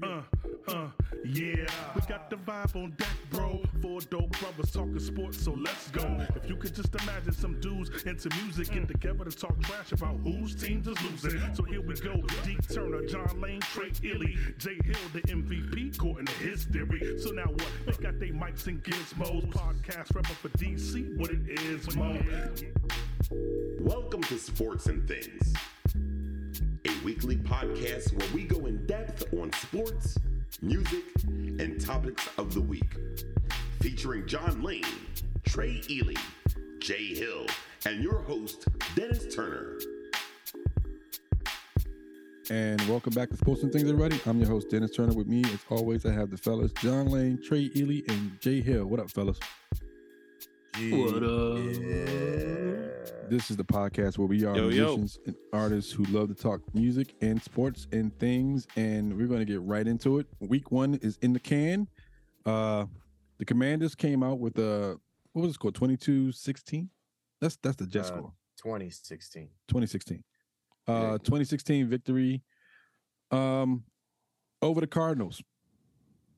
Uh, uh, yeah. We got the vibe on deck, bro. Four dope brothers talking sports, so let's go. If you could just imagine some dudes into music get together to talk trash about whose team is losing. So here we go. Deep Turner, John Lane, Trey Illy, Jay Hill, the MVP, according to his theory. So now what? They got their mics and gizmos. Podcast rapper for DC, what it is, mo. Welcome to Sports and Things, a weekly podcast where we go in depth on sports, music, and topics of the week. Featuring John Lane, Trey Ely, Jay Hill, and your host, Dennis Turner. And welcome back to Sports and Things, everybody. I'm your host, Dennis Turner. With me, as always, I have the fellas, John Lane, Trey Ely, and Jay Hill. What up, fellas? What up? This is the podcast where we are Yo, yo. musicians and artists who love to talk music and sports and things. And we're going to get right into it. Week one is in the can. Uh, the Commanders came out with a what was it called? 22-16? That's that's the Jet Uh, score. 2016. 2016. Yeah. Uh 2016 victory um over the Cardinals.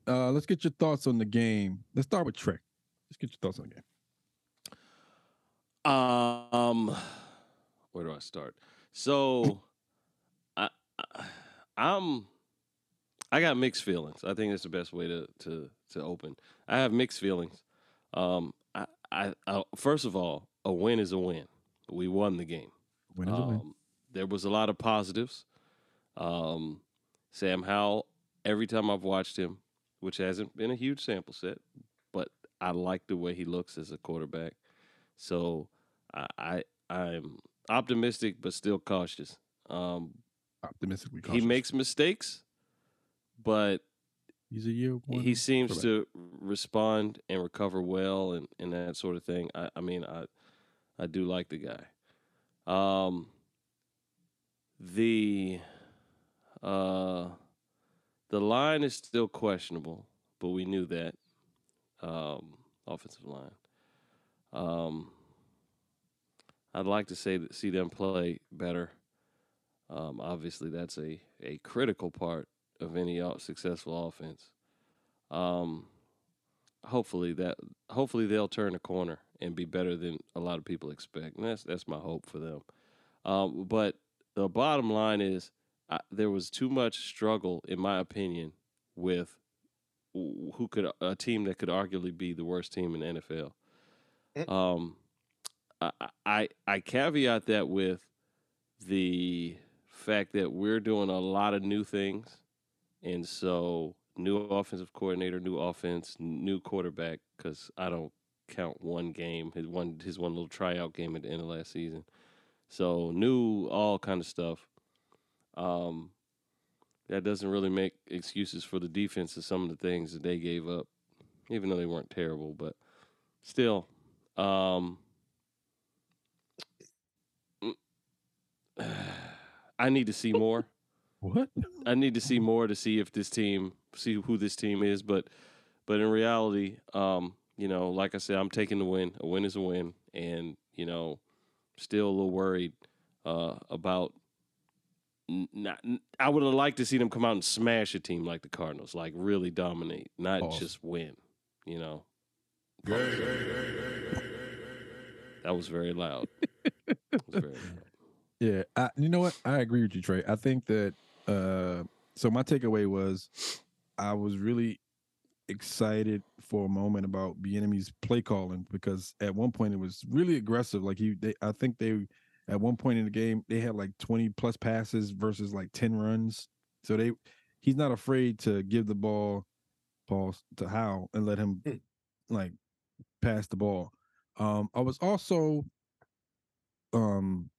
Uh let's get your thoughts on the game. Let's start with Trey. Let's get your thoughts on the game. Um, where do I start? So, I, I, I'm, I got mixed feelings. I think that's the best way to to to open. I have mixed feelings. Um, I, I, I first of all, a win is a win. We won the game. Win is a win. Um, there was a lot of positives. Um, Sam Howell, every time I've watched him, which hasn't been a huge sample set, but I like the way he looks as a quarterback. So I, I I'm optimistic but still cautious. Um, Optimistically he makes mistakes, but he's a year one. he seems to respond and recover well and, and that sort of thing. I, I mean, I I do like the guy. Um, the uh, the line is still questionable, but we knew that. Um, offensive line. Um, I'd like to say that see them play better. Um, obviously, that's a, a critical part of any successful offense. Um, hopefully that hopefully they'll turn a corner and be better than a lot of people expect. And that's that's my hope for them. Um, but the bottom line is I, there was too much struggle, in my opinion, with who could a team that could arguably be the worst team in the NFL. Mm. Um, I, I caveat that with the fact that we're doing a lot of new things, and so new offensive coordinator, new offense, new quarterback. Because I don't count one game, his one his one little tryout game at the end of last season. So new, all kind of stuff. Um, that doesn't really make excuses for the defense of some of the things that they gave up, even though they weren't terrible. But still, um, I need to see more. what? I need to see more to see if this team, see who this team is. But, but in reality, um, you know, like I said, I'm taking the win. A win is a win, and you know, still a little worried uh, about. Not, I would have liked to see them come out and smash a team like the Cardinals, like really dominate, not Pause. just win. You know. That was very loud. That was very loud. Yeah, I, you know what? I agree with you, Trey. I think that uh so my takeaway was I was really excited for a moment about Bieniemy's play calling because at one point it was really aggressive. Like he, they, I think they at one point in the game they had like twenty plus passes versus like ten runs. So they, he's not afraid to give the ball, pause to Howell and let him Mm. like pass the ball. Um, I was also, um,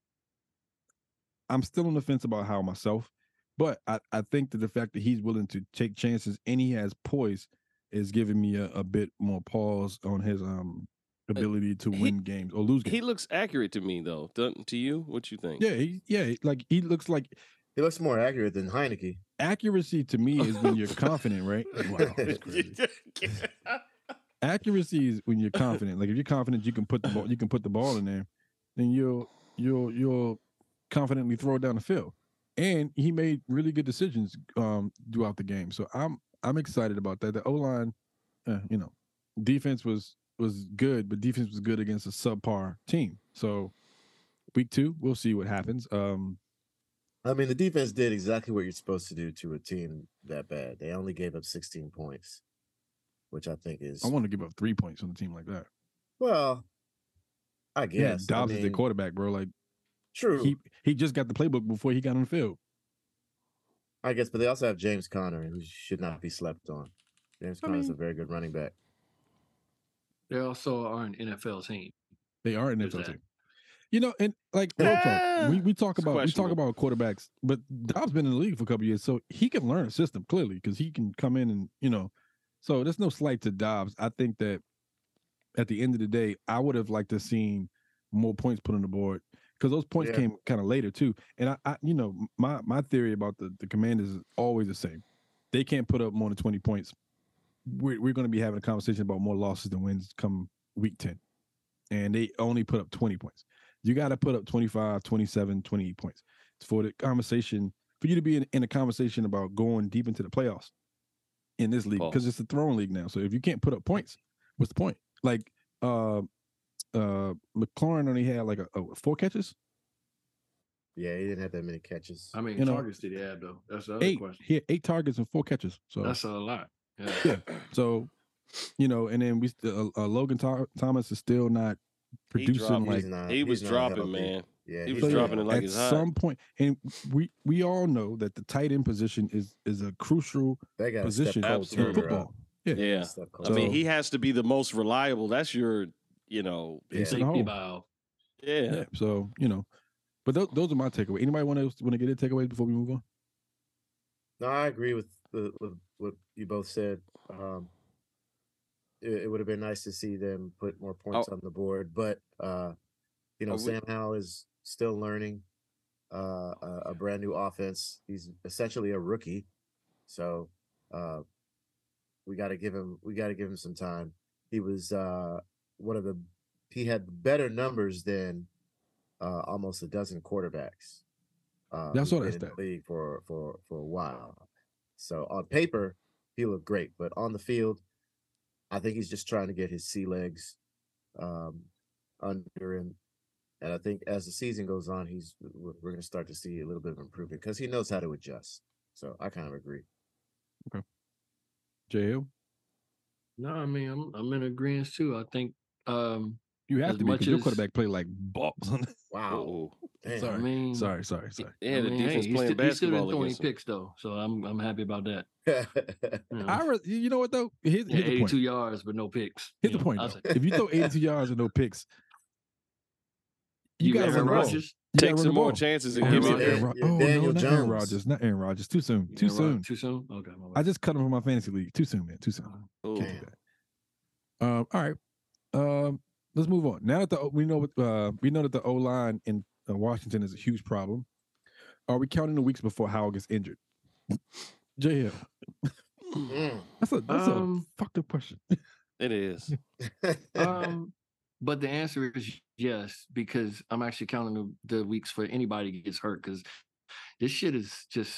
I'm still on the fence about how myself, But I, I think that the fact that he's willing to take chances and he has poise is giving me a, a bit more pause on his um ability to he- win games or lose games. He looks accurate to me though. Doesn't to you? What you think? yeah, he, yeah, like he looks like He looks more accurate than Heinicke. accuracy to me is when you're confident, right? Wow, that's crazy. accuracy is when you're confident. Like if you're confident you can put the ball you can put the ball in there, then you'll you'll you'll confidently throw it down the field. And he made really good decisions um throughout the game. So I'm I'm excited about that. The O line, uh, you know, defense was was good, but defense was good against a subpar team. So week two, we'll see what happens. Um I mean, the defense did exactly what you're supposed to do to a team that bad. They only gave up 16 points, which I think is I want to give up three points on a team like that. well. I guess. Yeah, Dobbs I is the quarterback, bro. Like True, he he just got the playbook before he got on the field. I guess, but they also have James Conner, who should not be slept on. James I Conner's a very good running back. They also are an NFL team. They are an There's NFL that. team. You know, and like real talk, we, we talk It's about we talk about quarterbacks, but Dobbs been in the league for a couple years, so he can learn a system clearly because he can come in and you know. So there's no slight to Dobbs. I think that at the end of the day, I would have liked to seen more points put on the board because those points Yeah. came kind of later too. And I, I, you know, my my theory about the the Commanders is always the same. They can't put up more than 20 points. We're we're going to be having a conversation about more losses than wins come week 10. And they only put up 20 points. You got to put up 25, 27, 28 points it's for the conversation, for you to be in, in a conversation about going deep into the playoffs in this league because it's a throwing league now. So if you can't put up points, what's the point? Like, uh, uh, McLaurin only had like a, a four catches, Yeah, he didn't have that many catches. I mean, You know, targets did he have though? That's the other eight. question. He had eight targets and four catches. So That's a lot. Yeah. yeah. So, you know, and then we uh, uh, Logan Tho- Thomas is still not producing dropped- like not- he was dropping, man. Yeah, He was So, not yeah, dropping it like at it's hot. some point, and we we all know that the tight end position is is a crucial position in Absolutely. Cold football. Yeah. Yeah. Step I mean, he has to be the most reliable. That's your, you know, Yeah. Ace in the Safety hole. valve. yeah. Yeah. So you know, but those, those are my takeaways. Anybody want to want to get their takeaway before we move on? No, I agree with the, with what you both said. Um, it, it would have been nice to see them put more points on the board, but uh, you know, Are we- Sam Howell is still learning uh, a, a brand new offense. He's essentially a rookie, so uh, we got to give him we got to give him some time. He was uh, one of the he had better numbers than uh, almost a dozen quarterbacks. Uh, Yeah, I who've saw been that in the stat. league for for for a while. So on paper, he looked great, but on the field, I think he's just trying to get his sea legs um, under him. And I think as the season goes on, he's we're, we're going to start to see a little bit of improvement because he knows how to adjust. So I kind of agree. Okay. Hill, No, I mean I'm I'm in agreement too. I think um you have to be much because your as- quarterback played like balls. Wow. Oh, Damn. I Sorry. mean sorry, sorry, sorry. yeah. I The mean, hey, defense he playing still, he still basketball didn't throw any against him. picks though, so I'm I'm happy about that. You know, I re- you know what though? Here's, yeah, here's the 82 point. yards but no picks. Here's you the know, point. I'll Though. say- If you throw 82 yards and no picks, you, You got to Aaron the ball. Rodgers? You gotta Take run some the more ball. chances and Oh, give me Rodgers. Aaron Rod- Yeah, oh, Daniel no, not Aaron Jones. Rodgers. Not Aaron Rodgers. Too soon. Too Aaron Rod- soon. Too soon. Okay. my I just cut him from my fantasy league. Too soon, man. Too soon. Ooh. Damn. Um, all right. Um, let's move on. Now that the we know what uh we know that the O line in uh, Washington is a huge problem. Are we counting the weeks before Howell gets injured? Jay Hill. Mm. That's a that's Um, a fucked up question. It is. um, but the answer is yes because I'm actually counting the, the weeks for anybody gets hurt because this shit is just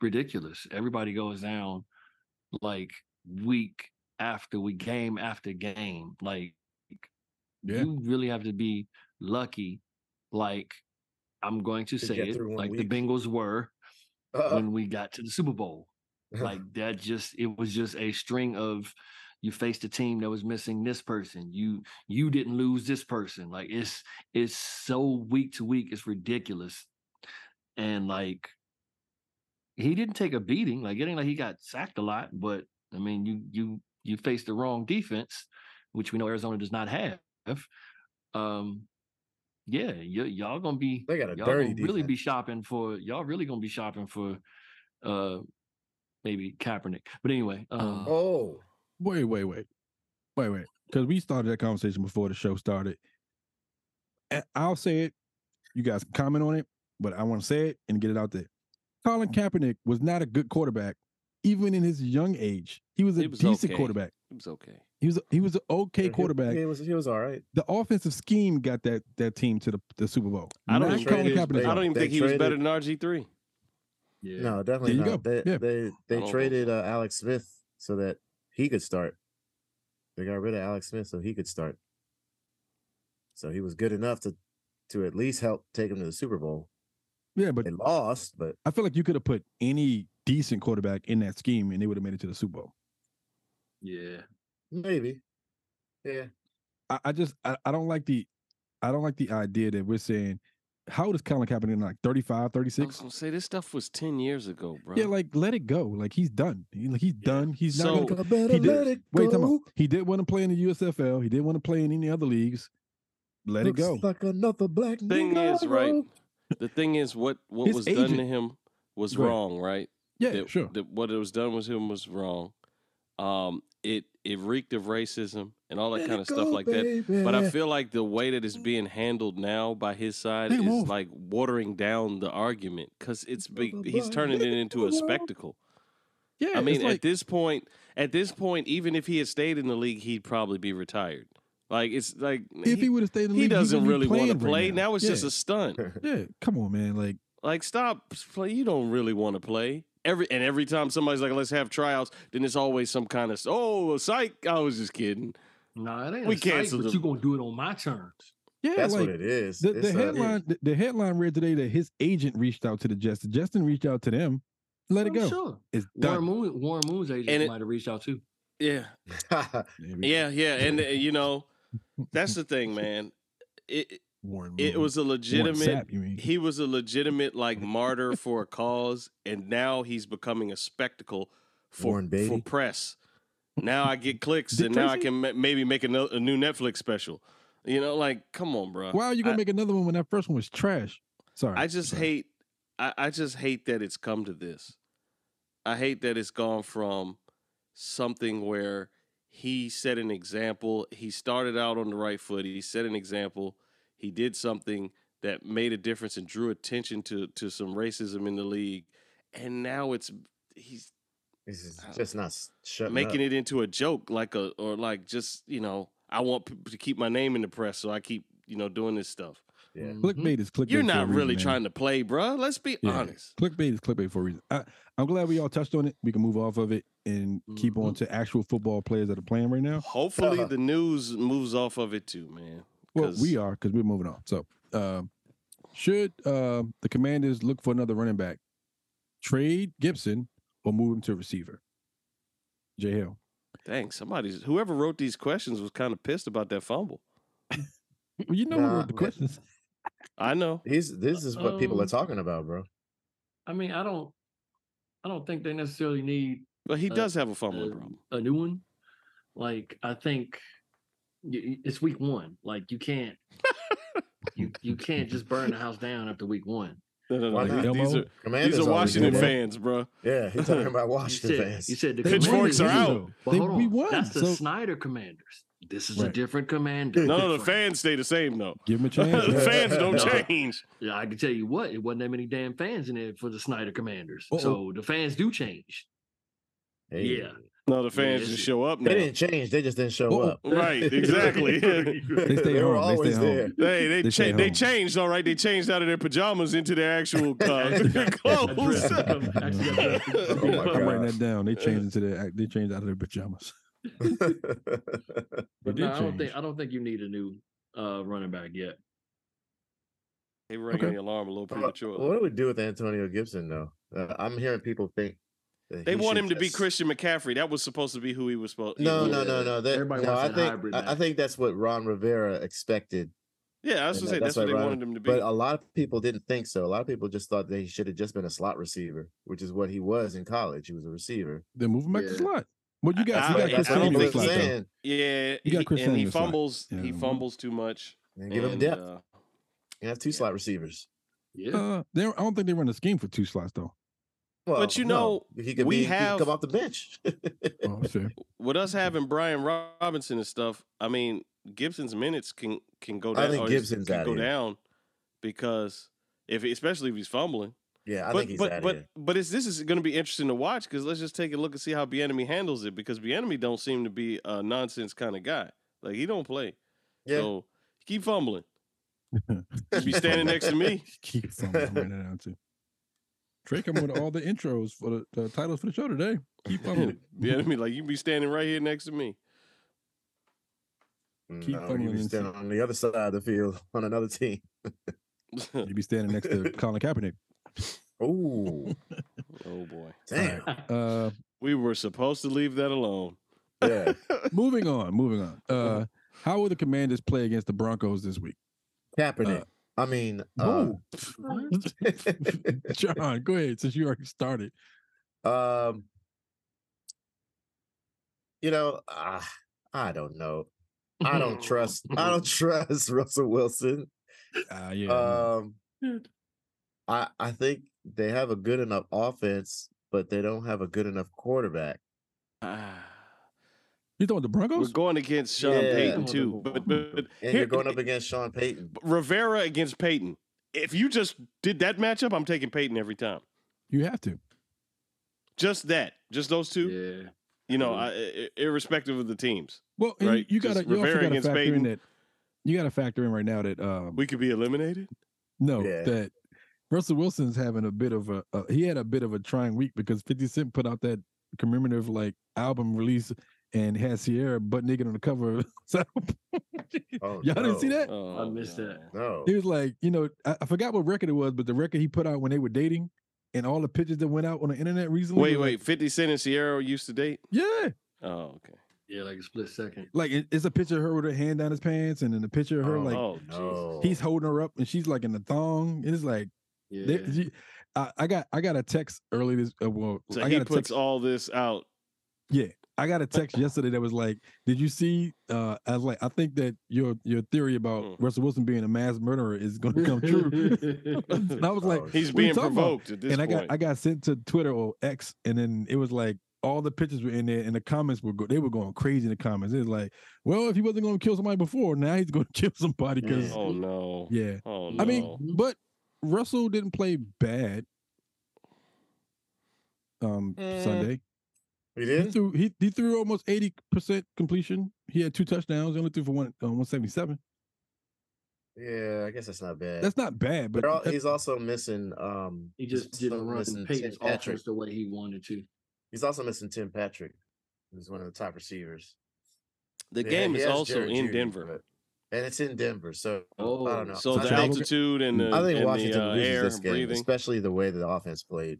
ridiculous. Everybody goes down like week after week, game after game. Like Yeah. you really have to be lucky. Like I'm going to To say it, like week. the Bengals were Uh, when we got to the Super Bowl like that just it was just a string of you faced a team that was missing this person you you didn't lose this person like it's it's so week to week it's ridiculous and like he didn't take a beating like it ain't like he got sacked a lot but i mean you you you faced the wrong defense which we know arizona does not have um yeah y- y'all gonna be They got a y'all dirty gonna really be shopping for y'all really gonna be shopping for uh, maybe Kaepernick. But anyway, um, Oh, Wait, wait, wait, wait, wait. Because we started that conversation before the show started. And I'll say it. You guys can comment on it, but I want to say it and get it out there. Colin Kaepernick was not a good quarterback, even in his young age. He was a was decent okay. quarterback. It was okay. He was he was an okay he- quarterback. He, was he was all right. The offensive scheme got that that team to the, the Super Bowl. I don't Not even Colin think- Kaepernick. I don't even They think he was better than RG three. yeah. No, definitely There you not. go. They Yeah. they they traded uh, Alex Smith so that he could start. They got rid of Alex Smith so he could start. So he was good enough to to at least help take him to the Super Bowl. Yeah, but They lost, but I feel like you could have put any decent quarterback in that scheme and they would have made it to the Super Bowl. yeah. Maybe. Yeah. I, I just I, I don't like the I don't like the idea that we're saying how old is Colin Kaepernick like 35, I was 36? gonna say this stuff was ten years ago, bro. Yeah, like let it go. Like he's done. He, like he's done. He's not gonna I better he did- let it wait, time out. He did want to play in the USFL. He didn't want to play in any other leagues. Let Looks it go. like another black Thing is, right, the thing is, what what His was done to him was Go ahead. wrong, right? yeah, that, sure. that what it was done with him was wrong. Um, it it reeked of racism and all that Let kind it of stuff go, like that. But I feel like the way that it's mm. being handled now by his side Let is off. like watering down the argument because it's big, Brother he's turning it into a spectacle. yeah, I mean, like, at this point, at this point, even if he had stayed in the league, he'd probably be retired. Like it's like if he, would have stayed in the he league, doesn't wouldn't really want to playing right play. Now. it's just a stunt. yeah. Come on, man. Like Like stop play. You don't really want to play. Every and every time somebody's like, "Let's have tryouts," then it's always some kind of oh, psych. I was just kidding. No, it ain't We a site, canceled but him. you gonna do it on my terms. yeah, That's like what it is. the, the It's, headline the, the headline read today that his agent reached out to the Jets. Justin reached out to them. Let it I'm go. Sure. It's Warren done. Moon, Warren Moon's agent might have reached out too. Yeah, yeah, yeah. And uh, you know, that's the thing, man. It it- Warren it was a legitimate. Sapp, you mean? He was a legitimate like martyr for a cause, and now he's becoming a spectacle for for press. Now I get clicks, and now I can ma- maybe make a, no- a new Netflix special. You know, like come on, bro. Why are you gonna I- make another one when that first one was trash? Sorry. I just sorry. hate I, I just hate that it's come to this. I hate that it's gone from something where he set an example. He started out on the right foot. He set an example. He did something that made a difference and drew attention to to some racism in the league. And now it's he's This is uh, just not s- making up. it into a joke, like a or like just you know I want people to keep my name in the press, so I keep you know doing this stuff. Yeah. Clickbait mm-hmm. is clickbait. You're not really man. trying to play, bruh. Let's be Yeah. honest. Clickbait is clickbait for a reason. I, I'm glad we all touched on it. We can move off of it and keep on mm-hmm. to actual football players that are playing right now. Hopefully, the news moves off of it too, man. Well, 'Cause- we are because we're moving on. So, um, should uh, the Commanders look for another running back, trade Gibson or move him to receiver? J Hill. Dang, somebody's whoever wrote these questions was kind of pissed about that fumble. Well, you know who wrote the questions. I know. He's this is what people are Um, talking about, bro. I mean, I don't, I don't think they necessarily need But he Uh, does have a fumbling a, problem. a new one. Like I think y- y- it's week one. Like you can't, you you can't just burn the house down after week one. No, no, no. Why These, not? these Elmo? are Commanders these are Washington fans, bro. Yeah, he's talking about You Washington said, fans. you said the They Pitchforks are out. though. But They- hold on, we won. that's the so Snyder Commanders. This is a different commander. No, no, the fans stay the same though. give him a chance. the fans don't No. change. Yeah, I can tell you what, it wasn't that many damn fans in there for the Snyder Commanders. Uh-oh. So the fans do change. Hey. Yeah. No, the fans it's- just show up They didn't change. They just didn't show Uh-oh. up. Right, exactly. They stay they were home. They always stay home. there. Hey, they They cha- they changed, all right. They changed out of their pajamas into their actual uh, clothes. Address. Actually, address. Oh I'm writing that down. They changed into their they changed out of their pajamas. But no, I don't think. I don't think you need a new uh, running back yet. They rang Okay. the alarm a little Uh, premature. what do we do with Antonio Gibson though? Uh, I'm hearing people think that They want should him to be Christian McCaffrey. That was supposed to be who he was supposed. he No, no, no, no. That, Everybody no, wants I think hybrid I, I think that's what Ron Rivera expected. Yeah, I was and gonna say that- that's, what they Ron- wanted him to be. But a lot of people didn't think so. A lot of people just thought that he should have just been a slot receiver, which is what he was in college. He was a receiver. Then move him back Yeah. to slot. What you got I- you I- got I Chris don't think in slot, saying, yeah, You got he- Chris and he Samuel slot. fumbles. He fumbles too much. and give him and, depth. uh, You have two slot receivers. Yeah. Uh, they I don't think they run the scheme for two slots though. Well, But you no, know, he could we be, he could have- come off the bench. Oh, sure. with us having Brian Robinson and stuff, I mean, Gibson's minutes can can go down. I down. think or Gibson's can outta go here. down because if especially if he's fumbling. yeah, I but think he's but out but here. but it's this is going to be interesting to watch because let's just take a look and see how Bieniemy handles it because Bieniemy don't seem to be a nonsense kind of guy. Like he don't play. Yeah, So keep fumbling. You be standing next to me. Keep fumbling. I'm writing that too. Trey coming with all the intros for the, the titles for the show today. Keep fumbling. Bieniemy, like you be standing right here next to me. keep no, fumbling you be standing on the other side of the field on another team. You be standing next to Colin Kaepernick. Oh, oh boy. damn. Uh, We were supposed to leave that alone. Yeah, moving on. Moving on. Uh, how will the Commanders play against the Broncos this week? Kaepernick. I mean, uh, John, go ahead since you already started. um, you know, uh, I don't know. I don't trust. I don't trust Russell Wilson. Uh, yeah. Um, I I think they have a good enough offense, but they don't have a good enough quarterback. You talking the Broncos? We're going against Sean Yeah. Payton too. But, but, but And here- you're going up against Sean Payton. Rivera against Payton. If you just did that matchup, I'm taking Payton every time. You have to. Just that, just those two. Yeah. You know, I, I- irrespective of the teams, Well, Right, you, you gotta you also Rivera gotta against factor in that you gotta factor in right now that um we could be eliminated. no Yeah. that Russell Wilson's having a bit of a uh, he had a bit of a trying week because 50 Cent put out that commemorative like album release and had Ciara butt naked on the cover. so Oh, y'all didn't see that? Oh, missed that. No. He was like, you know, I, I forgot what record it was, but the record he put out when they were dating and all the pictures that went out on the internet recently. Wait, wait. like- Fifty Cent and Ciara used to date. yeah. Oh, okay. Yeah, like a split second. Like it, it's a picture of her with her hand down his pants, and then a picture of her Oh, like oh, no. he's holding her up and she's like in the thong. It's like Yeah. they, she- I, I got I got a text early this uh, well So I he got a puts text all this out. yeah I got a text yesterday that was like did you see uh I was like I think that your your theory about Mm. Russell Wilson being a mass murderer is going to come true. and I was like Oh, He's what are being about? provoked at this and I point. got I got sent to Twitter or X, and then it was like all the pictures were in there, and the comments were go- they were going crazy in the comments. It was like, well, if he wasn't going to kill somebody before, now he's going to kill somebody because oh no. yeah. Oh no. I mean, but Russell didn't play bad. Um, Mm. Sunday He he threw he he threw almost eighty percent completion. He had two touchdowns. He only threw for one uh, one seventy seven. Yeah, I guess that's not bad. That's not bad, but But all, he's also missing. Um, he just didn't run missing Payton's Patrick. offense the way he wanted to. He's also missing Tim Patrick, who's one of the top receivers. the Yeah, game is also Jerry in Jeudy, Denver. but- and it's in Denver. So I Oh, don't know. So I the altitude and the, I think and Washington the uh, loses air this game, breathing. especially the way the offense played.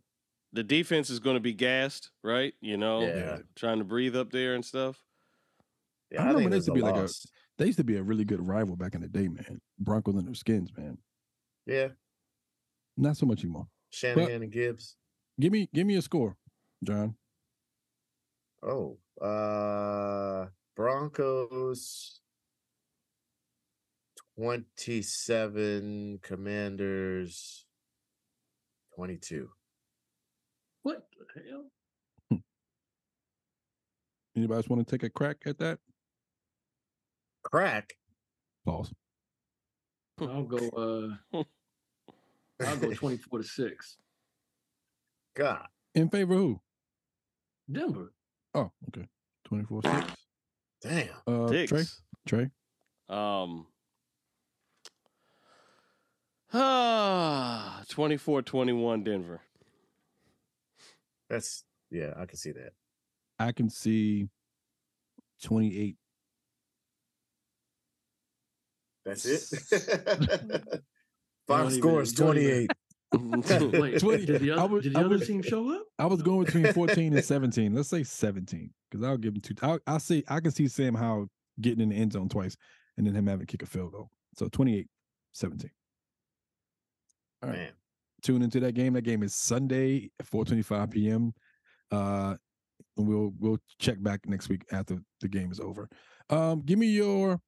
The defense is going to be gassed, right? You know, Yeah. trying to breathe up there and stuff. Yeah, I I, remember think there used to a be like a- they used to be a really good rival back in the day, man. Broncos and their skins, man. Yeah, Not so much anymore. Shanahan and Gibbs. Give me give me a score, John. Oh, uh, Broncos 27, Commanders 22. What the hell? Anybody else want to take a crack at that? Crack. Pause. I'll go uh I'll go 24 to 6. God. In favor of who? Denver. Oh, okay. 24 6. Damn. Uh, Trey? Trey? Um, ah, 24-21 Denver. That's yeah, I can see that. I can see 28. That's it. don't Final score is 28. Wait, 20 did the I other, would- did the other would- team show up? I was going between 14 and 17. Let's say 17 because I'll give him two. I'll, I'll see. I can see Sam Howell getting in the end zone twice and then him having to kick a field goal. So 28 17. All right. Man. Tune into that game. That game is Sunday 4:25 p.m. Uh, and we'll we'll check back next week after the game is over. Um, give me your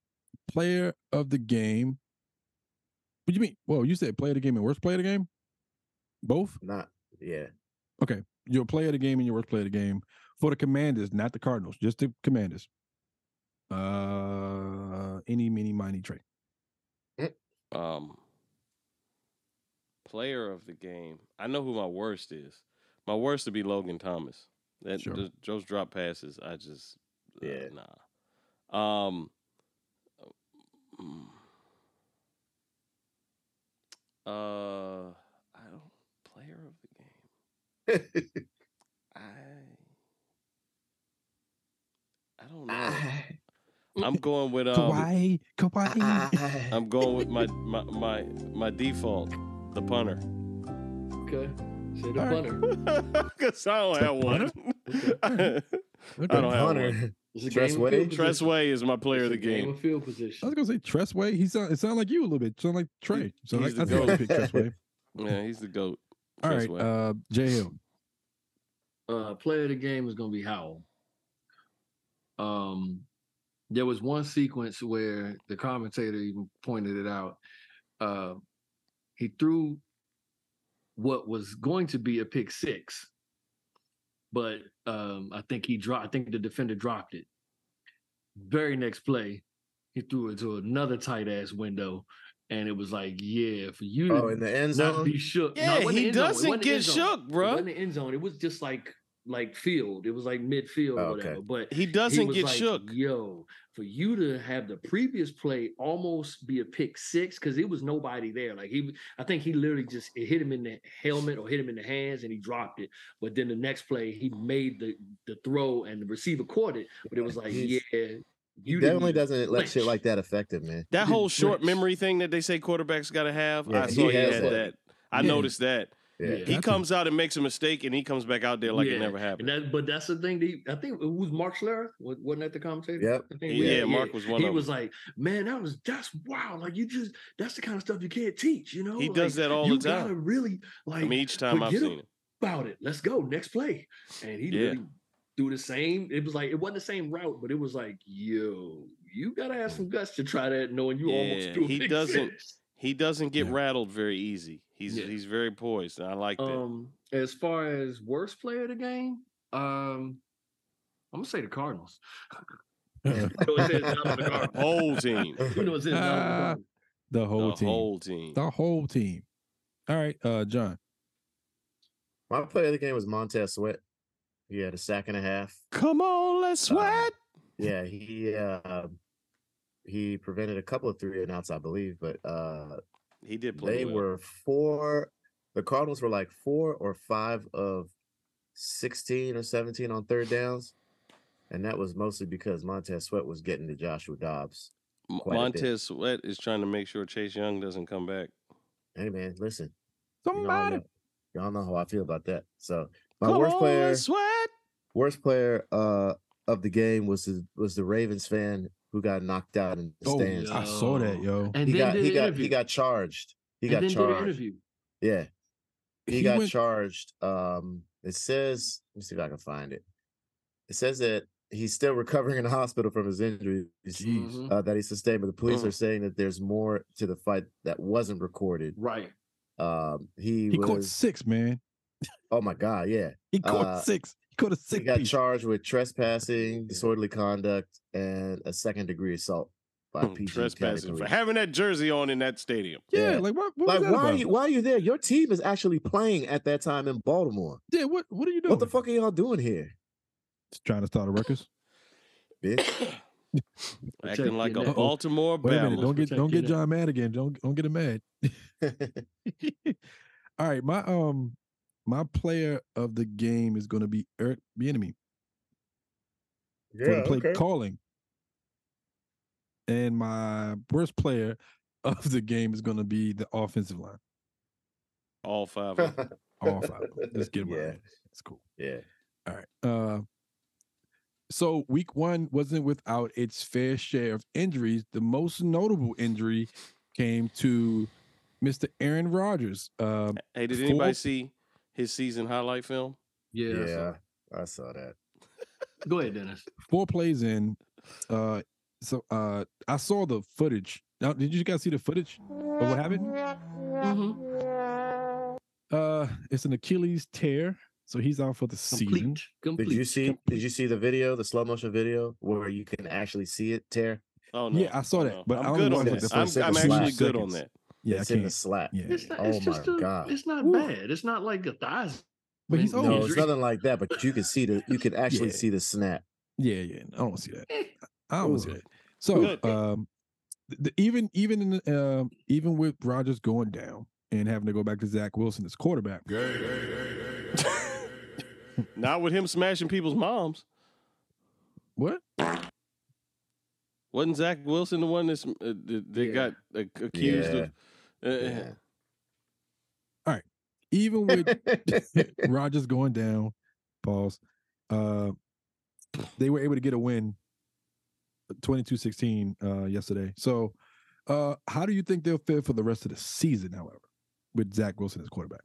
player of the game. What do you mean? Well, you said player of the game and worst player of the game. Both. Not yeah. Okay. your player of the game and your worst player of the game for the Commanders, not the Cardinals, just the Commanders. Uh, any, mini, miny, Trey. Um, player of the game. I know who my worst is. My worst would be Logan Thomas. That Sure. th- those drop passes, I just uh, Yeah. nah. Um, uh, I don't player of the game. I I don't know. I'm going with um. Kawaii, Kawaii. I'm going with my my my my default, the punter. Okay. Say the All right. punter. Because I don't have one. I Okay. don't have Hunter. one. It's a Tress game of Way? Tress Way is my player of the game game. of field I was gonna say Tress Way. He sound it sound like you a little bit. Sound like Trey. So he's I, I the think I'll goat. pick Tress Way. Yeah, he's the goat. All right, Tress Way. uh, Jay Hill. uh player of the game is gonna be Howell. Um there was one sequence where the commentator even pointed it out. Uh he threw what was going to be a pick six, but um I think he dropped I think the defender dropped it. Very next play, he threw it to another tight ass window. And it was like, yeah, for you Oh, in the end not zone. be shook. Yeah, it wasn't he the end zone. It doesn't wasn't get zone. shook, It bruh. wasn't the end zone. It was just like like field. It was like midfield Oh, or okay. whatever. But He he doesn't was get like, shook. Yo, for you to have the previous play almost be a pick six because it was nobody there. Like he, I think he literally just it hit him in the helmet or hit him in the hands and he dropped it. But then the next play he made the the throw and the receiver caught it. But it was like, He's- yeah, He you definitely doesn't let shit like that affect him, man. That whole short memory thing that they say quarterbacks got to have, Yeah, I saw he, has had that. that. I Yeah. noticed that. Yeah. He Got to. comes out and makes a mistake, and he comes back out there like it Yeah, never And happened. that, but that's the thing. That he, I think it was Mark Schlereth. Wasn't that the commentator? Yep. I think, Yeah, Mark was one He of was like, "Man, that was that's wow! Like you just that's the kind of stuff you can't teach. You know, He Like, does that all the time. gotta really like I mean, each time I've seen it. about it. Let's go next play. And he Yeah. really do the same. It was like it wasn't the same route, but it was like, yo, you gotta have some guts to try that, knowing you almost Yeah, threw a he doesn't- six. He doesn't get Yeah. rattled very easy. He's Yeah. he's very poised, and I like that. Um, as far as worst player of the game, um, I'm gonna say the Cardinals. You know, it says down on the whole team, You know, it says down on the Ah, Cardinals. the whole the team. whole team. the whole team. All right, uh, John. My player of the game was Montez Sweat. He had a sack and a half. Come on, let's Uh, sweat. Yeah, he uh, he prevented a couple of three and outs, I believe, but uh, he did play. they well. were four. The Cardinals were like four or five of sixteen or seventeen on third downs, and that was mostly because Montez Sweat was getting to Joshua Dobbs. M- quite a bit. Montez Sweat is trying to make sure Chase Young doesn't come back. Hey man, listen, you know, Somebody. y'all, y'all know how I feel about that. So my Come worst player, let's sweat. worst player uh of the game was the was the Ravens fan who got knocked out in the Oh, stands. I saw that, yo. And he then got did he an got interview. he got charged. He and got then did an charged. interview. Yeah, he, He got went- charged. Um, it says, let me see if I can find it. It says that he's still recovering in the hospital from his injuries Jeez. Mhm. uh, that he sustained, but the police Mm. are saying that there's more to the fight that wasn't recorded. Right. Um, he, He caught six, man. Oh my god, yeah. He caught Uh, six. He caught a He got piece. charged with trespassing, disorderly conduct, and a second degree assault by Hmm, PG Trespassing for having that jersey on in that stadium. yeah, yeah. like what? what Like, was that why are you why are you there? Your team is actually playing at that time in Baltimore. Yeah, what? What are you doing? What the fuck are y'all doing here, Just trying to start a ruckus. bitch? Acting Protect like a neck. Baltimore Wait a minute! Don't get protect don't get neck. John mad again. Don't don't get him mad. All right, my um my player of the game is going to be Eric Bieniemy for the play calling, and my worst player of the game is going to be the offensive line. All five. Of them. All five. of them. Let's get them out. Yeah, of. It's cool. yeah. All right. Uh, so week one wasn't without its fair share of injuries. The most notable injury came to Mr. Aaron Rodgers. Uh, Hey, did Four- anybody see his season highlight film? Yeah. I saw Yeah. I saw that. Go ahead, Dennis. four plays in. Uh, so uh, I saw the footage. Now, did you guys see the footage of what happened? Mm-hmm. Uh, it's an Achilles tear. so he's out for the season. Complete. Complete. Did you see? Did you see the video, the slow motion video, where you can actually see it tear? Oh no. Yeah, I saw that, no. but I I'm only good on watched like that. I'm, I'm seven actually seconds. good on that. Yeah, it's in the can't. slap. Yeah, It's, not, Oh it's just my a, God. It's not Ooh. bad. It's not like a thighs. But he's No, No, old. it's nothing like that. But you can see the, you can actually Yeah. see the snap. Yeah, yeah. I don't see that. I don't want to see Ooh. that. So, Good. um, the, even even in the, um, even with Rodgers going down and having to go back to Zach Wilson as quarterback, Not with him smashing people's moms. what? Wasn't Zach Wilson the one that's uh, that, that Yeah. got uh, accused Yeah. of? Uh, Yeah. All right. Even with Rodgers going down, pause. Uh, they were able to get a win, 22-16 uh, yesterday. So, uh, how do you think they'll fare for the rest of the season? However, with Zach Wilson as quarterback,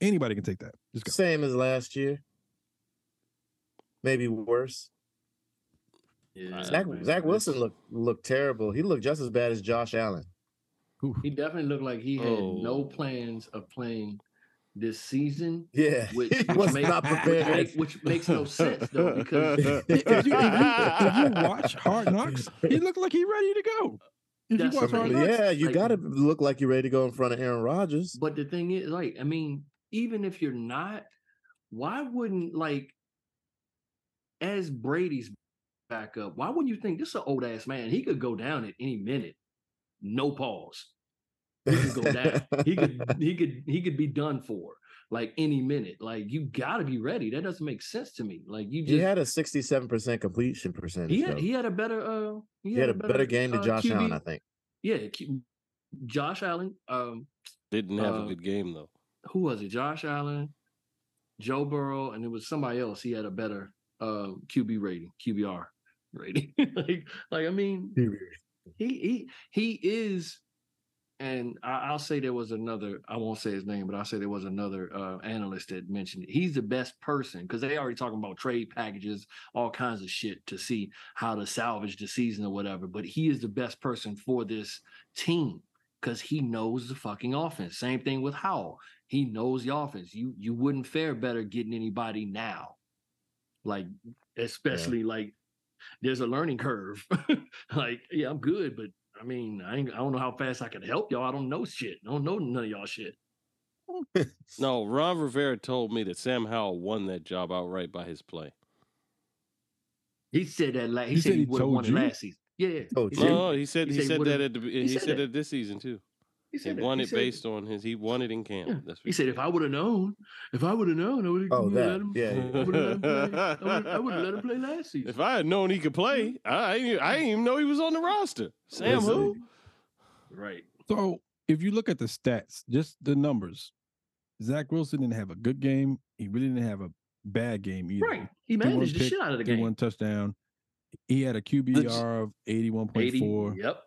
anybody can take that. Just. Same as last year. Maybe worse. Yeah, Zach, Zach Wilson looked looked terrible. He looked just as bad as Josh Allen. Oof. He definitely looked like he had Oh. no plans of playing this season, Yeah, which, he which was make- not which, prepared. make- which makes no sense though because if, you, if, you, if you watch Hard Knocks, he looked like he ready to go. If you watch Hard Knocks, yeah, you like- got to look like you're ready to go in front of Aaron Rodgers. But the thing is, like, I mean, even if you're not, why wouldn't like as Brady's backup, why wouldn't you think this is an old ass man? He could go down at any minute. No pause. He could go down. he could he could he could be done for like any minute. Like you gotta be ready. That doesn't make sense to me. Like you just He had a 67% completion percentage. he had though. he had a better uh He had a better game than uh, Josh Allen, I think. Yeah, Q- Josh Allen. Um, Didn't have Uh, a good game though. who was it? Josh Allen, Joe Burrow, and it was somebody else. He had a better uh, QB rating, QBR rating. like, like I mean, he he he is. And I, I'll say there was another. I won't say his name, but I'll say there was another uh, analyst that mentioned it. he's the best person because they already talking about trade packages, all kinds of shit to see how to salvage the season or whatever. But he is the best person for this team because he knows the fucking offense. Same thing with Howell. He knows the offense. You you wouldn't fare better getting anybody now. Like, especially like there's a learning curve. like, yeah, I'm good, but I mean, I ain't, I don't know how fast I can help y'all. I don't know shit. I don't know none of y'all shit. No, Ron Rivera told me that Sam Howell won that job outright by his play. He said that. La- he, He said, said he he would have told won it you? last season. Yeah, Oh, he said, No, he said he he, said said that at the he, he said, said that this season too. He He said that. won He it said- based on his he won it in camp. Yeah. That's what He said, if I would have known, if I would have known, I would have Oh, let that. him. Yeah, yeah. I would have let him play. I would- I would have let him play last season. If I had known he could play, I ain't- I didn't even know he was on the roster. Sam who? Right. So if you look at the stats, just the numbers, Zach Wilson didn't have a good game. He really didn't have a bad game either. Right. He one managed the pick, shit out of the game. one touchdown. He had a QBR of 81.4. Yep.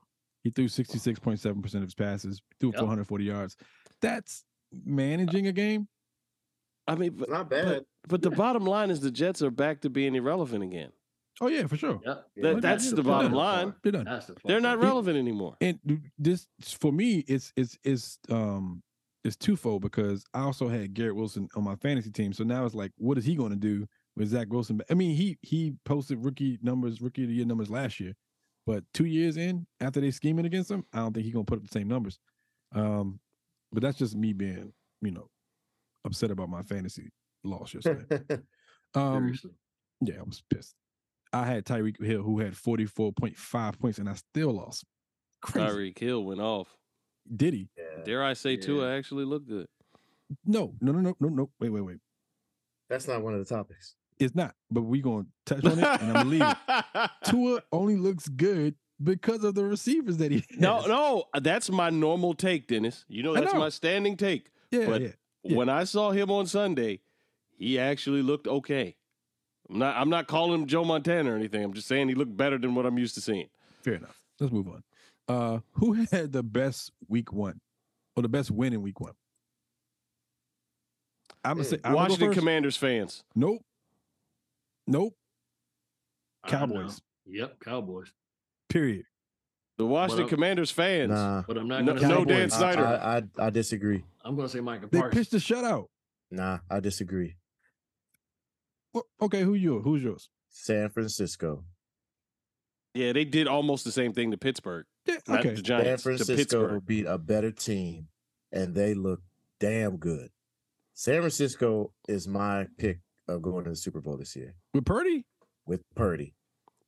He threw 66.7% of his passes, threw Yep. 440 yards. That's managing a game. I mean, but, It's not but, bad. but the bottom line is the Jets are back to being irrelevant again. Oh, yeah, for sure. Yep. Yeah, That, that's that's the the bottom part. line. They're done. That's the They're not up. relevant anymore. and this for me it's it's it's um it's twofold because I also had Garrett Wilson on my fantasy team. So now it's like, what is he going to do with Zach Wilson? I mean, he he posted rookie numbers, rookie of the year numbers last year, but two years in after they scheming against him, I don't think he's going to put up the same numbers. Um, but that's just me being, you know, upset about my fantasy loss yesterday. um, Seriously. yeah, I was pissed. I had Tyreek Hill who had forty four point five points, and I still lost. Crazy. Tyreek Hill went off. Did he? Yeah. Dare I say Tua Yeah. actually looked good? No, no, no, no, no, no. Wait, wait, wait. That's not one of the topics. It's not. But we're gonna touch on it, and I'm leave it. Tua only looks good because of the receivers that he. Has. No, no, that's my normal take, Dennis. You know that's know. my standing take. Yeah, but yeah. Yeah. When I saw him on Sunday, he actually looked okay. I'm not I'm not calling him Joe Montana or anything. I'm just saying he looked better than what I'm used to seeing. Fair enough. Let's move on. Uh, who had the best week one, or the best win in week one? I'm gonna say I'm Washington. Commanders fans. Nope. Nope. Cowboys. Yep, Cowboys. Period. The Washington Well, uh, Commanders fans. Nah. But I'm not No- gonna no say Dan Cowboys. I- Snyder. I, I, I disagree. I'm gonna say Micah They Parsons. pitched a shutout. Nah, I disagree. Well, okay, who you? Who's yours? San Francisco. Yeah, they did almost the same thing to Pittsburgh. Yeah, Not okay. the San Giants. To Francisco Pittsburgh. beat a better team, and they look damn good. San Francisco is my pick of going to the Super Bowl this year With Purdy, with Purdy.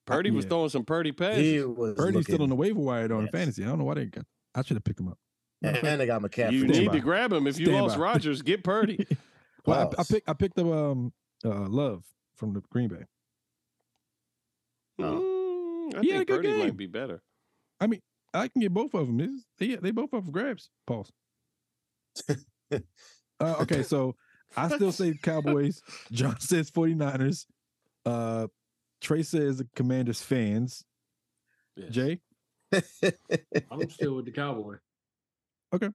Purdy was yeah. throwing some Purdy passes. He was Purdy's still on the waiver wire though in Yes. fantasy. I don't know why they got. I should have picked him up. Matter of and they got McCaffrey. you need by. to grab him. If you Stand lost by. Rodgers, get Purdy. Well, I, I picked I picked up um uh Love from the Green Bay. Oh. Mm, I He think good Purdy game. might be better. I mean, I can get both of them. It's, they they both up for grabs. Pause. uh, okay, so I still say Cowboys. John says 49ers. Uh, Trey says the Commanders fans. Yes. Jay, I'm still with the Cowboy. Okay.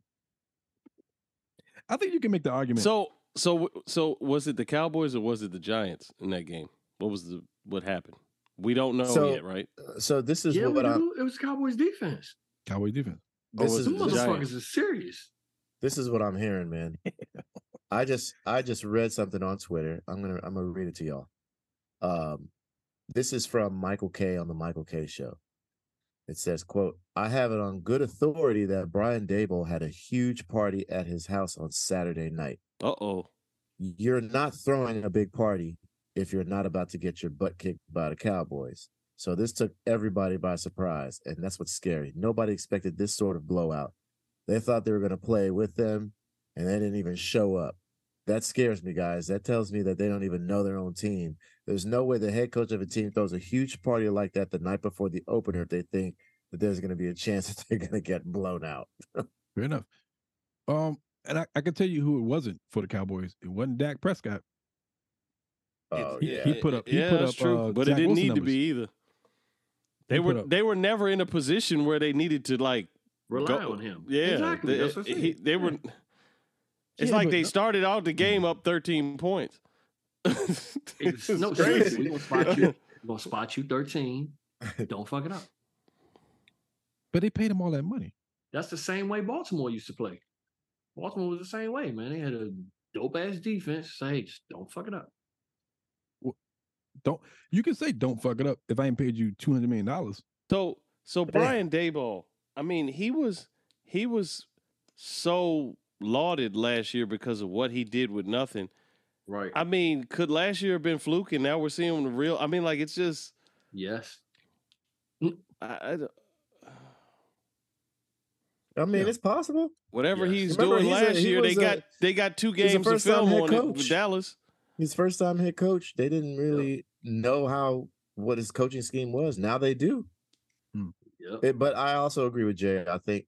I think you can make the argument. So, so, so was it the Cowboys or was it the Giants in that game? What was the what happened? We don't know So- yet, right? so this is yeah, what we I'm. It was Cowboys defense. Cowboy defense. Or This was is Them it the this, Giants? motherfuckers is serious. this is what I'm hearing, man. I just I just read something on Twitter. I'm gonna I'm gonna read it to y'all. Um, this is from Michael Kay on the Michael Kay Show. It says, "quote I have it on good authority that Brian Daboll had a huge party at his house on Saturday night. Uh oh. You're not throwing a big party if you're not about to get your butt kicked by the Cowboys. So this took everybody by surprise, and that's what's scary. Nobody expected this sort of blowout. They thought they were going to play with them, and they didn't even show up. That scares me, guys. That tells me that they don't even know their own team. There's no way the head coach of a team throws a huge party like that the night before the opener if they think that there's going to be a chance that they're going to get blown out. Fair enough. Um, and I, I can tell you who it wasn't for the Cowboys. It wasn't Dak Prescott. Oh he- yeah, he put up- he yeah, put that's up, true, uh, but Zach it didn't Wilson need to be either. They He were they were never in a position where they needed to like Rely go- on him. Yeah, exactly. they, That's what he- they were. It's Yeah, like they no- started out the game up 13 points. It's- It's no, crazy. seriously, we're gonna spot you. We're gonna spot you 13. Don't fuck it up. But they paid him all that money. That's the same way Baltimore used to play. Baltimore was the same way, man. They had a dope ass defense. Say, hey, just don't fuck it up. Don't you can say don't fuck it up if I ain't paid you two hundred million dollars. So so Damn. Brian Daboll, I mean, he was he was so lauded last year because of what he did with nothing. Right. I mean, could last year have been fluke and now we're seeing the real I mean, like it's just yes. I, I don't- I mean, Yeah. it's possible. whatever Yes. he's Remember, doing he's a- last he year, they a- got they got two he's a games of first-time film head on it with coach. Dallas. His first time head coach. They didn't really know how what his coaching scheme was. Now they do. Hmm. Yep. It- but I also agree with Jay. I think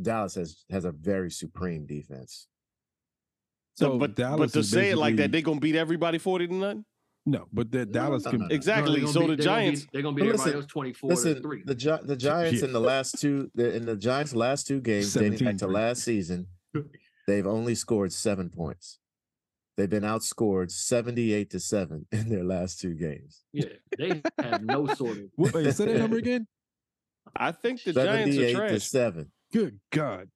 Dallas has has a very supreme defense. So, So but Dallas but to say it like that, they're gonna beat everybody forty to nothing. No, but that Dallas no, can no, no. Exactly. No, so the they're gonna Giants, Beat, they're going to But beat everybody listen- else 24 to 3. the Gi- the Giants in the last two the, in the Giants' last two games dating back 17 to last season, they've only scored seven points. They've been outscored seventy eight to seven in their last two games. yeah. They have no sort of. Wait, wait, say that number again. I think the Giants are eight to seven. Good God.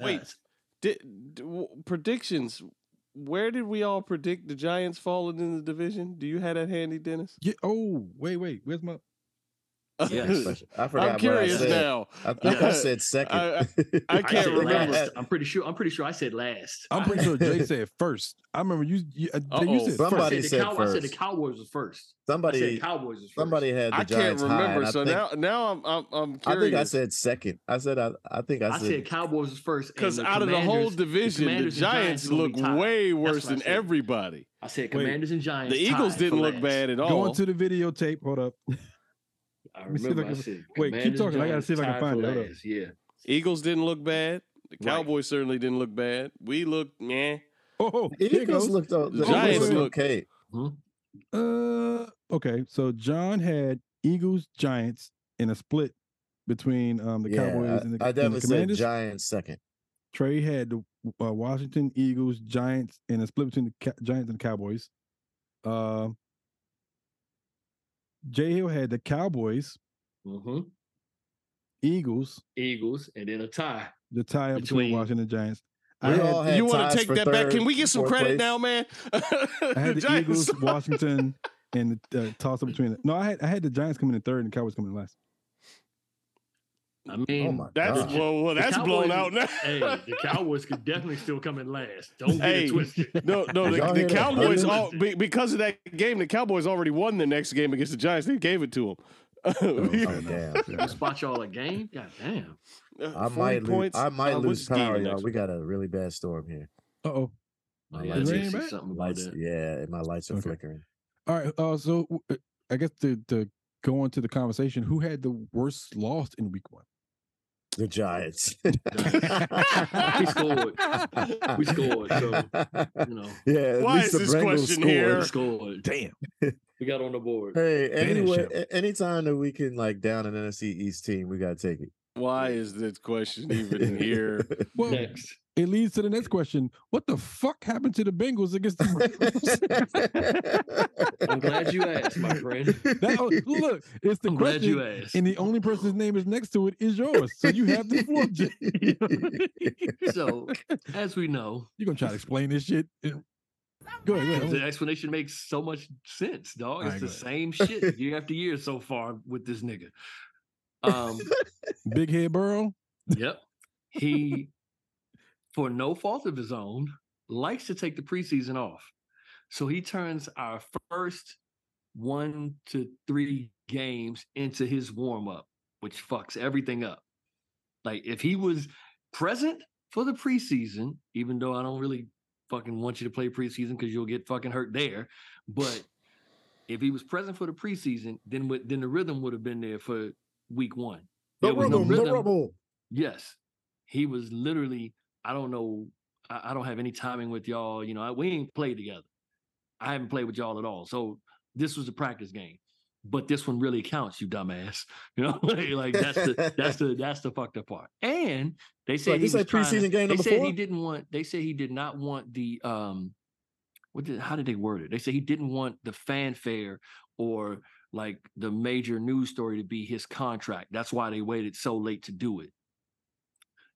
Wait. Did, d- w- predictions. Where did we all predict the Giants falling in the division? Do you have that handy, Dennis? Yeah. Oh, wait, wait. Where's my? Yes. I forgot. I'm curious what I said. now. I think I said second. I- I I can't said remember. last. I'm pretty sure. I'm pretty sure I said last. I'm pretty sure Jay said first. I remember you. You, uh, you said Somebody I said, the said Cow- I said the. Cowboys was first. I somebody said Cowboys was first. somebody had the I can't Giants high, remember. I So think, now, now I'm, I'm, I'm I think I said second. I said I, I think I, I said, said Cowboys was first. because out of the whole division, the, Commanders and Giants look way worse than everybody. I said Wait. Commanders and Giants. The Eagles didn't look bad at all. going to the videotape. Hold up. I see if I remember I said. wait, keep talking. I gotta see if I can find for it. Hold up. last. Yeah. Eagles didn't look bad. The Right. Cowboys certainly didn't look bad. We looked, yeah. Oh, the here it Eagles goes. looked o- The the Giants Eagles look- okay. Uh, okay. So John had Eagles, Giants in a split between um the Yeah, Cowboys and the, I, I and the definitely said Commanders. Giants second. Trey had the uh, Washington Eagles, Giants in a split between the Ca- Giants and the Cowboys. Uh, Jay Hill had the Cowboys, hmm Eagles, Eagles, and then a tie. the tie up between, Between- Washington Giants. I had, had you want to take for that back? Can we get some credit place. now, man? I had the, Giants- Eagles, Washington, and the uh, toss up between. No, I had I had the Giants coming in third and the Cowboys coming in last. I mean, Oh That's God. well, well the that's blown out now. hey, the Cowboys could definitely still come in last. Don't get Hey, it twisted. No, no, the, the Cowboys all because of that game. The Cowboys already won the next game against the Giants. They gave it to them. Oh, damn. You spot y'all a game? God damn. I might lose. I might uh, lose what's the game power, y'all. We got a really bad storm here. Uh oh. Oh, My yeah, lights, did raining see back? something lights, yeah, my lights are Okay. flickering. All right. Uh, so uh, I guess to to go into the conversation, who had the worst loss in week one? The Giants. We scored. We scored, so, You know, Yeah. At Why least is the this Bengals question scored. here? we scored. Damn. We got on the board. Hey, anyway, anytime that we can like down an NFC East team, we gotta take it. Why is this question even here? Well, Next. it leads to the next question: What the fuck happened to the Bengals against the? I'm glad you asked, my friend. That- oh, look, it's the I'm glad question, you asked. and the only person's name is next to it is yours. So you have the floor. So, as we know, You're gonna try to explain this shit. Go ahead. Go the explanation makes so much sense, dog. It's Alright, the same shit year after year so far with this nigga. Um, Big head Burrow. yep. He, for no fault of his own, likes to take the preseason off. So he turns our first one to three games into his warm up, which fucks everything up. Like if he was present for the preseason, even though I don't really fucking want you to play preseason because you'll get fucking hurt there, but if he was present for the preseason, then then the rhythm would have been there for week one. The There was no rubble, the rhythm. rubble. Yes, he was literally. I don't know. I, I don't have any timing with y'all. You know, I, we ain't played together. I haven't played with y'all at all. So this was a practice game, but this one really counts, you dumbass. You know, like, that's the that's the that's the fucked up part. And they said Like, he this was like trying to- preseason game They said four? he didn't want. They said he did not want the um. What did? How did they word it? They said he didn't want the fanfare or like the major news story to be his contract. That's why they waited so late to do it.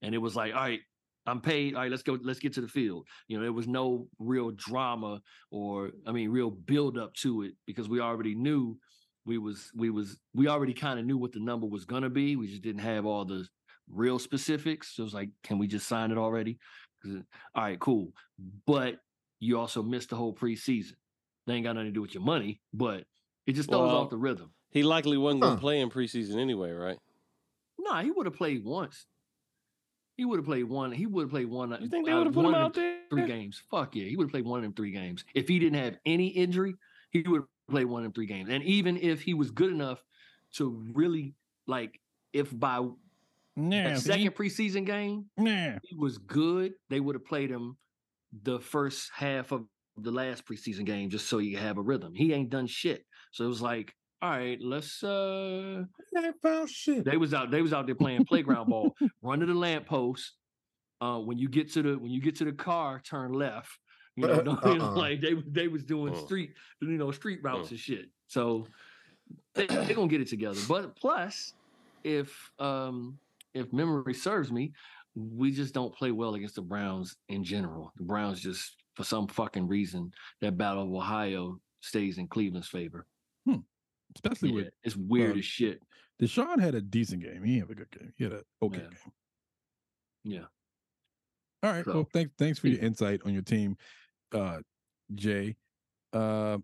And it was like, all right, I'm paid. All right, let's go. Let's get to the field. You know, there was no real drama or, I mean, real build up to it because we already knew we was we was we already kind of knew what the number was gonna be. We just didn't have all the real specifics. So it was like, can we just sign it already? All right, cool. But you also missed the whole preseason. They ain't got nothing to do with your money, but it just throws Well, off the rhythm. He likely wasn't going Huh. to play in preseason anyway, right? Nah, he would have played once. He would have played one. He would have played one. You think they uh, would have put him one out there? Three games. Fuck yeah, he would have played one of them three games. If he didn't have any injury, he would have played one of them three games. And even if he was good enough to really like, if by Nah, that second preseason game nah. he was good, they would have played him the first half of the last preseason game just so you have a rhythm. He ain't done shit. So it was like, all right, let's uh I found shit. they was out they was out there playing playground ball run to the lamppost uh when you get to the when you get to the car turn left you know, you know, Uh-uh. like they they was doing Uh. street you know street routes Uh. and shit so they, they gonna get it together but plus if um if memory serves me we just don't play well against the browns in general the browns just for some fucking reason that battle of ohio stays in cleveland's favor Especially yeah, with it's weird uh, as shit Deshaun had a decent game. He had a good game. He had an okay Yeah. game. yeah All right. So- Well, thanks thanks for your insight on your team, uh, Jay. Uh,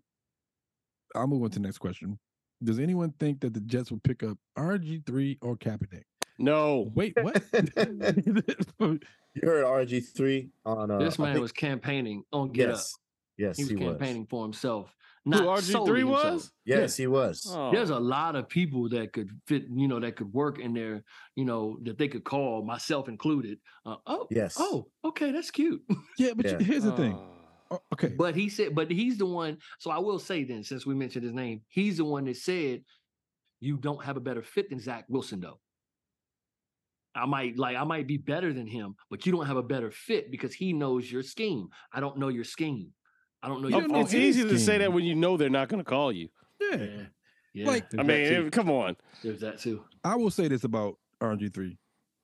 I'll move on to the next question. Does anyone think that the Jets will pick up RG three or Kaepernick? No. Wait, what? You heard RG three on uh, this man think- was campaigning on Get Up. yes, yes, He was he, was. campaigning for himself. Who RG3 solely himself. was? Yes, he was. Oh. There's a lot of people that could fit, you know, that could work in there, you know, that they could call, myself included. Uh, oh, Yes. Oh, okay, that's cute. yeah, but Yeah. here's the thing. Oh. Oh, okay. But he said, but he's the one. So I will say then, since we mentioned his name, he's the one that said, "You don't have a better fit than Zach Wilson, though." I might like I might be better than him, but you don't have a better fit because he knows your scheme. I don't know your scheme. I don't know You your. don't know it's any easy to say that when you know they're not going to call you. yeah. Yeah, yeah. Like- I mean, too. if- come on. there's that too. I will say this about RNG three.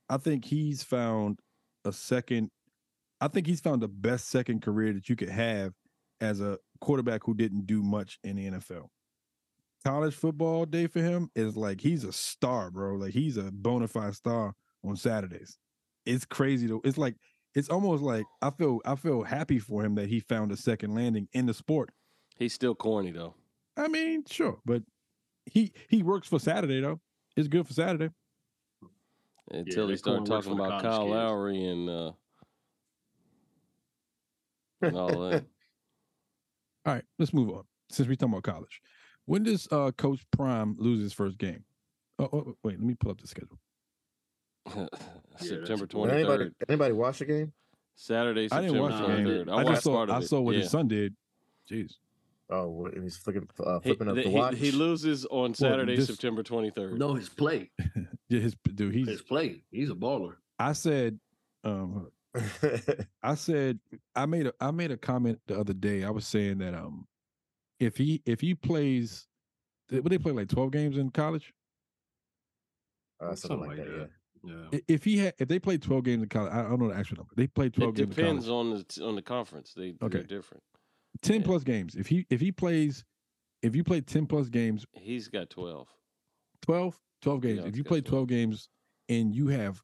I think he's found a second I think he's found the best second career that you could have as a quarterback who didn't do much in the NFL. College football day for him is like he's a star, bro. Like he's a bona fide star on Saturdays. It's crazy though. It's like it's almost like I feel I feel happy for him that he found a second landing in the sport. He's still corny though. I mean, sure, but he he works for Saturday though. It's good for Saturday. Until he that started talking about Kyle kids. Lowry and uh and all that. All right, let's move on. Since we're talking about college, when does uh, Coach Prime lose his first game? Oh, oh, oh, wait, let me pull up the schedule. September that's Did twenty anybody anybody watch the game? Saturday, I didn't September watch the game. I, I, just saw part of I it. saw what yeah. his son did. Jeez, Oh, what- he's flipping uh, He, flipping up th- the he- watch. he loses on Saturday, just- September twenty third. No, his play. yeah, his dude. He's. His play. He's a baller. I said, um, I said, I made a I made a comment the other day. I was saying that um, if he if he plays, would they play like twelve games in college? uh, something, like that. Yeah. Yeah. If he had if they played twelve games in college, I don't know the actual number. They played twelve It games. in college. depends on the on the conference. They Okay. they're different. 10 Yeah. plus games. If he if he plays if you play 10 plus games, He's got twelve. 12, 12 games. Yeah, if you play. 12 games and you have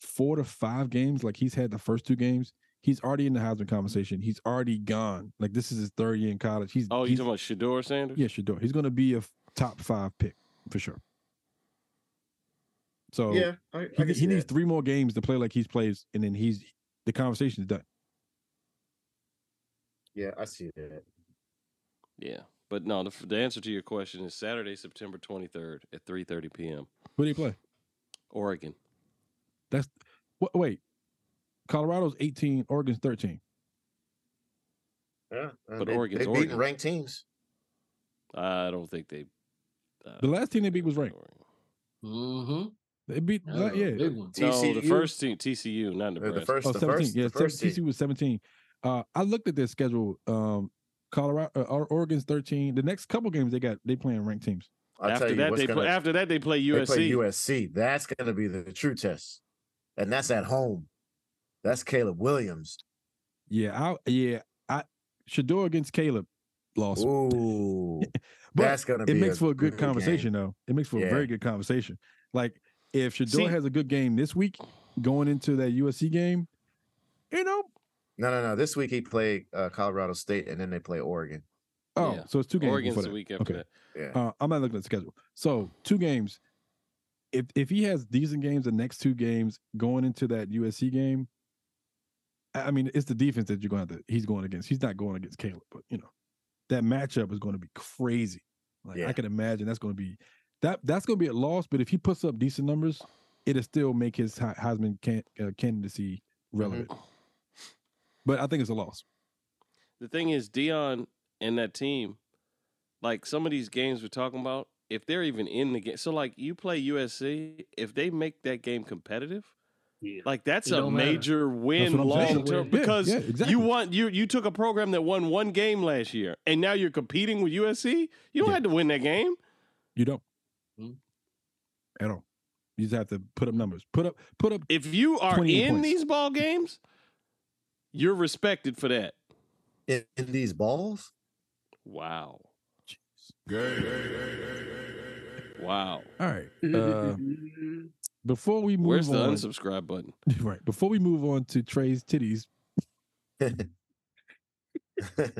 four to five games like he's had the first two games, he's already in the Heisman conversation. He's already gone. Like this is his third year in college. He's Oh, you he's, talking about Shedeur Sanders? Yeah, sure. He's going to be a f- top 5 pick for sure. So yeah, I, I he, he needs three more games to play like he's plays and then he's the conversation's done. Yeah, I see that. Yeah. But no, the, the answer to your question is Saturday, September 23rd at 3:30 p.m. Who do you play? Oregon. That's what wait. Colorado's 18, Oregon's 13. Yeah, uh, But they, Oregon's they beating Oregon. ranked teams. I don't think they. Uh, The last team they beat was ranked. Mm-hmm. They beat Yeah, yeah. big one. No, the first team TCU, not Uh, Nebraska. the first, Oh, the 17. first, yeah, the first TCU team. was 17. Uh, I looked at their schedule. Um, Colorado, uh, Oregon's 13. The next couple games they got, they playing ranked teams. I'll tell after you that, they gonna, play. After that, they play they USC. play USC. That's going to be the, the true test, and that's at home. That's Caleb Williams. Yeah, I yeah, I Shedeur against Caleb lost. Ooh, but that's going to be. it makes for a good game. conversation though. It makes for a very good conversation. Like if Shedeur See- has a good game this week, going into that USC game, you know, No, no, no. This week he played uh, Colorado State, and then they play Oregon. oh, Yeah. so it's two games Oregon's the that. week after Okay. that. Yeah, Uh, I'm not looking at the schedule. So two games. If if he has decent games, the next two games going into that USC game, I I mean, it's the defense that you're going to. He's going against. He's not going against Caleb, but you know, that matchup is going to be crazy. Like I can imagine that's going to be that that's going to be a loss. But if he puts up decent numbers, it'll still make his Heisman can, uh, candidacy relevant. But I think it's a loss. The thing is, Deion and that team, like some of these games we're talking about, if they're even in the game, so like you play USC, if they make that game competitive, Yeah. like that's It a don't matter. major win what I'm saying. long term Yeah, because yeah, exactly. you want you you took a program that won one game last year and now you're competing with USC. You don't Yeah. have to win that game. You don't. At all. You just have to put up numbers. Put up put up If you are in points. these ball games, you're respected for that. in, in these balls. Wow. Wow. All right. Uh, before we move Where's the on, unsubscribe button? right? Before we move on to Trey's titties,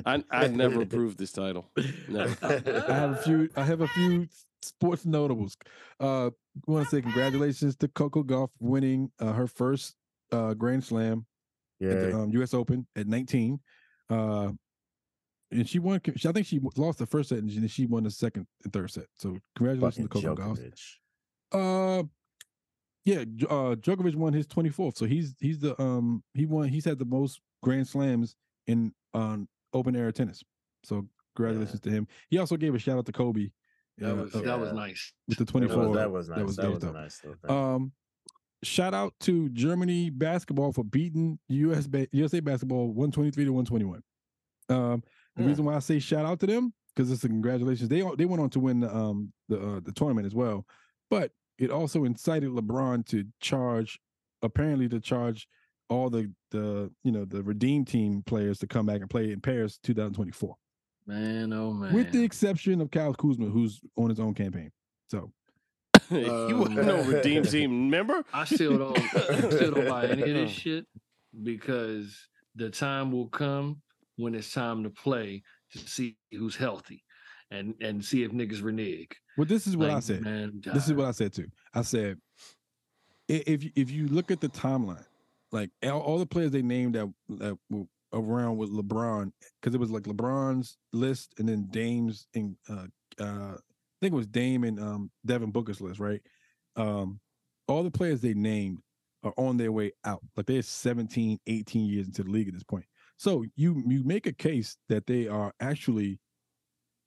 I I never approved this title. Never. I have a few. I have a few sports notables. Uh, I want to say congratulations to Coco Gauff winning uh, her first uh, Grand Slam at yeah, the um, U.S. Open at 19. Uh, and she won. she- I think she lost the first set, and she- she won the second and third set. So congratulations fucking to Coco Gauff. Uh, yeah, uh, Djokovic won his 24th, so he's he's the um he won he's had the most Grand Slams in um Open Era tennis. So congratulations to him. He also gave a shout out to Kobe. That was uh, that was nice. with the That 24. was, that was nice. That was was, a nice little thing. Um, shout out to Germany basketball for beating US ba- USA basketball 123 to 121. Um, the Yeah. reason why I say shout out to them because it's a congratulations. They they went on to win the um the uh, the tournament as well, but it also incited LeBron to charge, apparently to charge all the the you know the redeem team players to come back and play in Paris 2024, Man, oh man. with the exception of Kyle Kuzma, who's on his own campaign. So he wasn't no Um, redeem team member. I still don't I still don't buy any of this shit because the time will come when it's time to play to see who's healthy and and see if niggas renege. well, this is what I said. Man, This is what I said too. I said if you- if you look at the timeline, like all, all the players they named that that were around with LeBron, because it was like LeBron's list and then Dame's and uh, uh, I think it was Dame and um, Devin Booker's list, right? Um, all the players they named are on their way out. Like they're 17, 18 years into the league at this point. So you you make a case that they are actually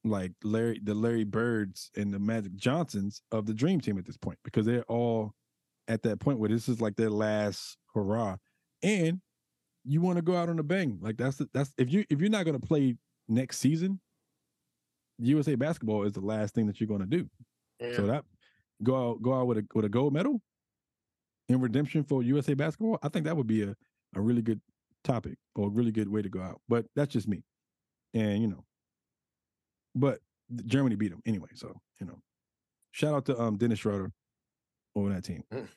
like Larry, the Larry Birds and the Magic Johnsons of the Dream Team at this point because they're all at that point where this is like their last hurrah, and you want to go out on a bang. Like that's the, that's if you if you're not going to play next season, USA basketball is the last thing that you're going to do. Yeah. So that go out go out with a with a gold medal in redemption for USA basketball. I think that would be a a really good topic or a really good way to go out. But that's just me, and you know, but Germany beat them anyway. So you know, shout out to um Dennis Schroeder over that team. Mm.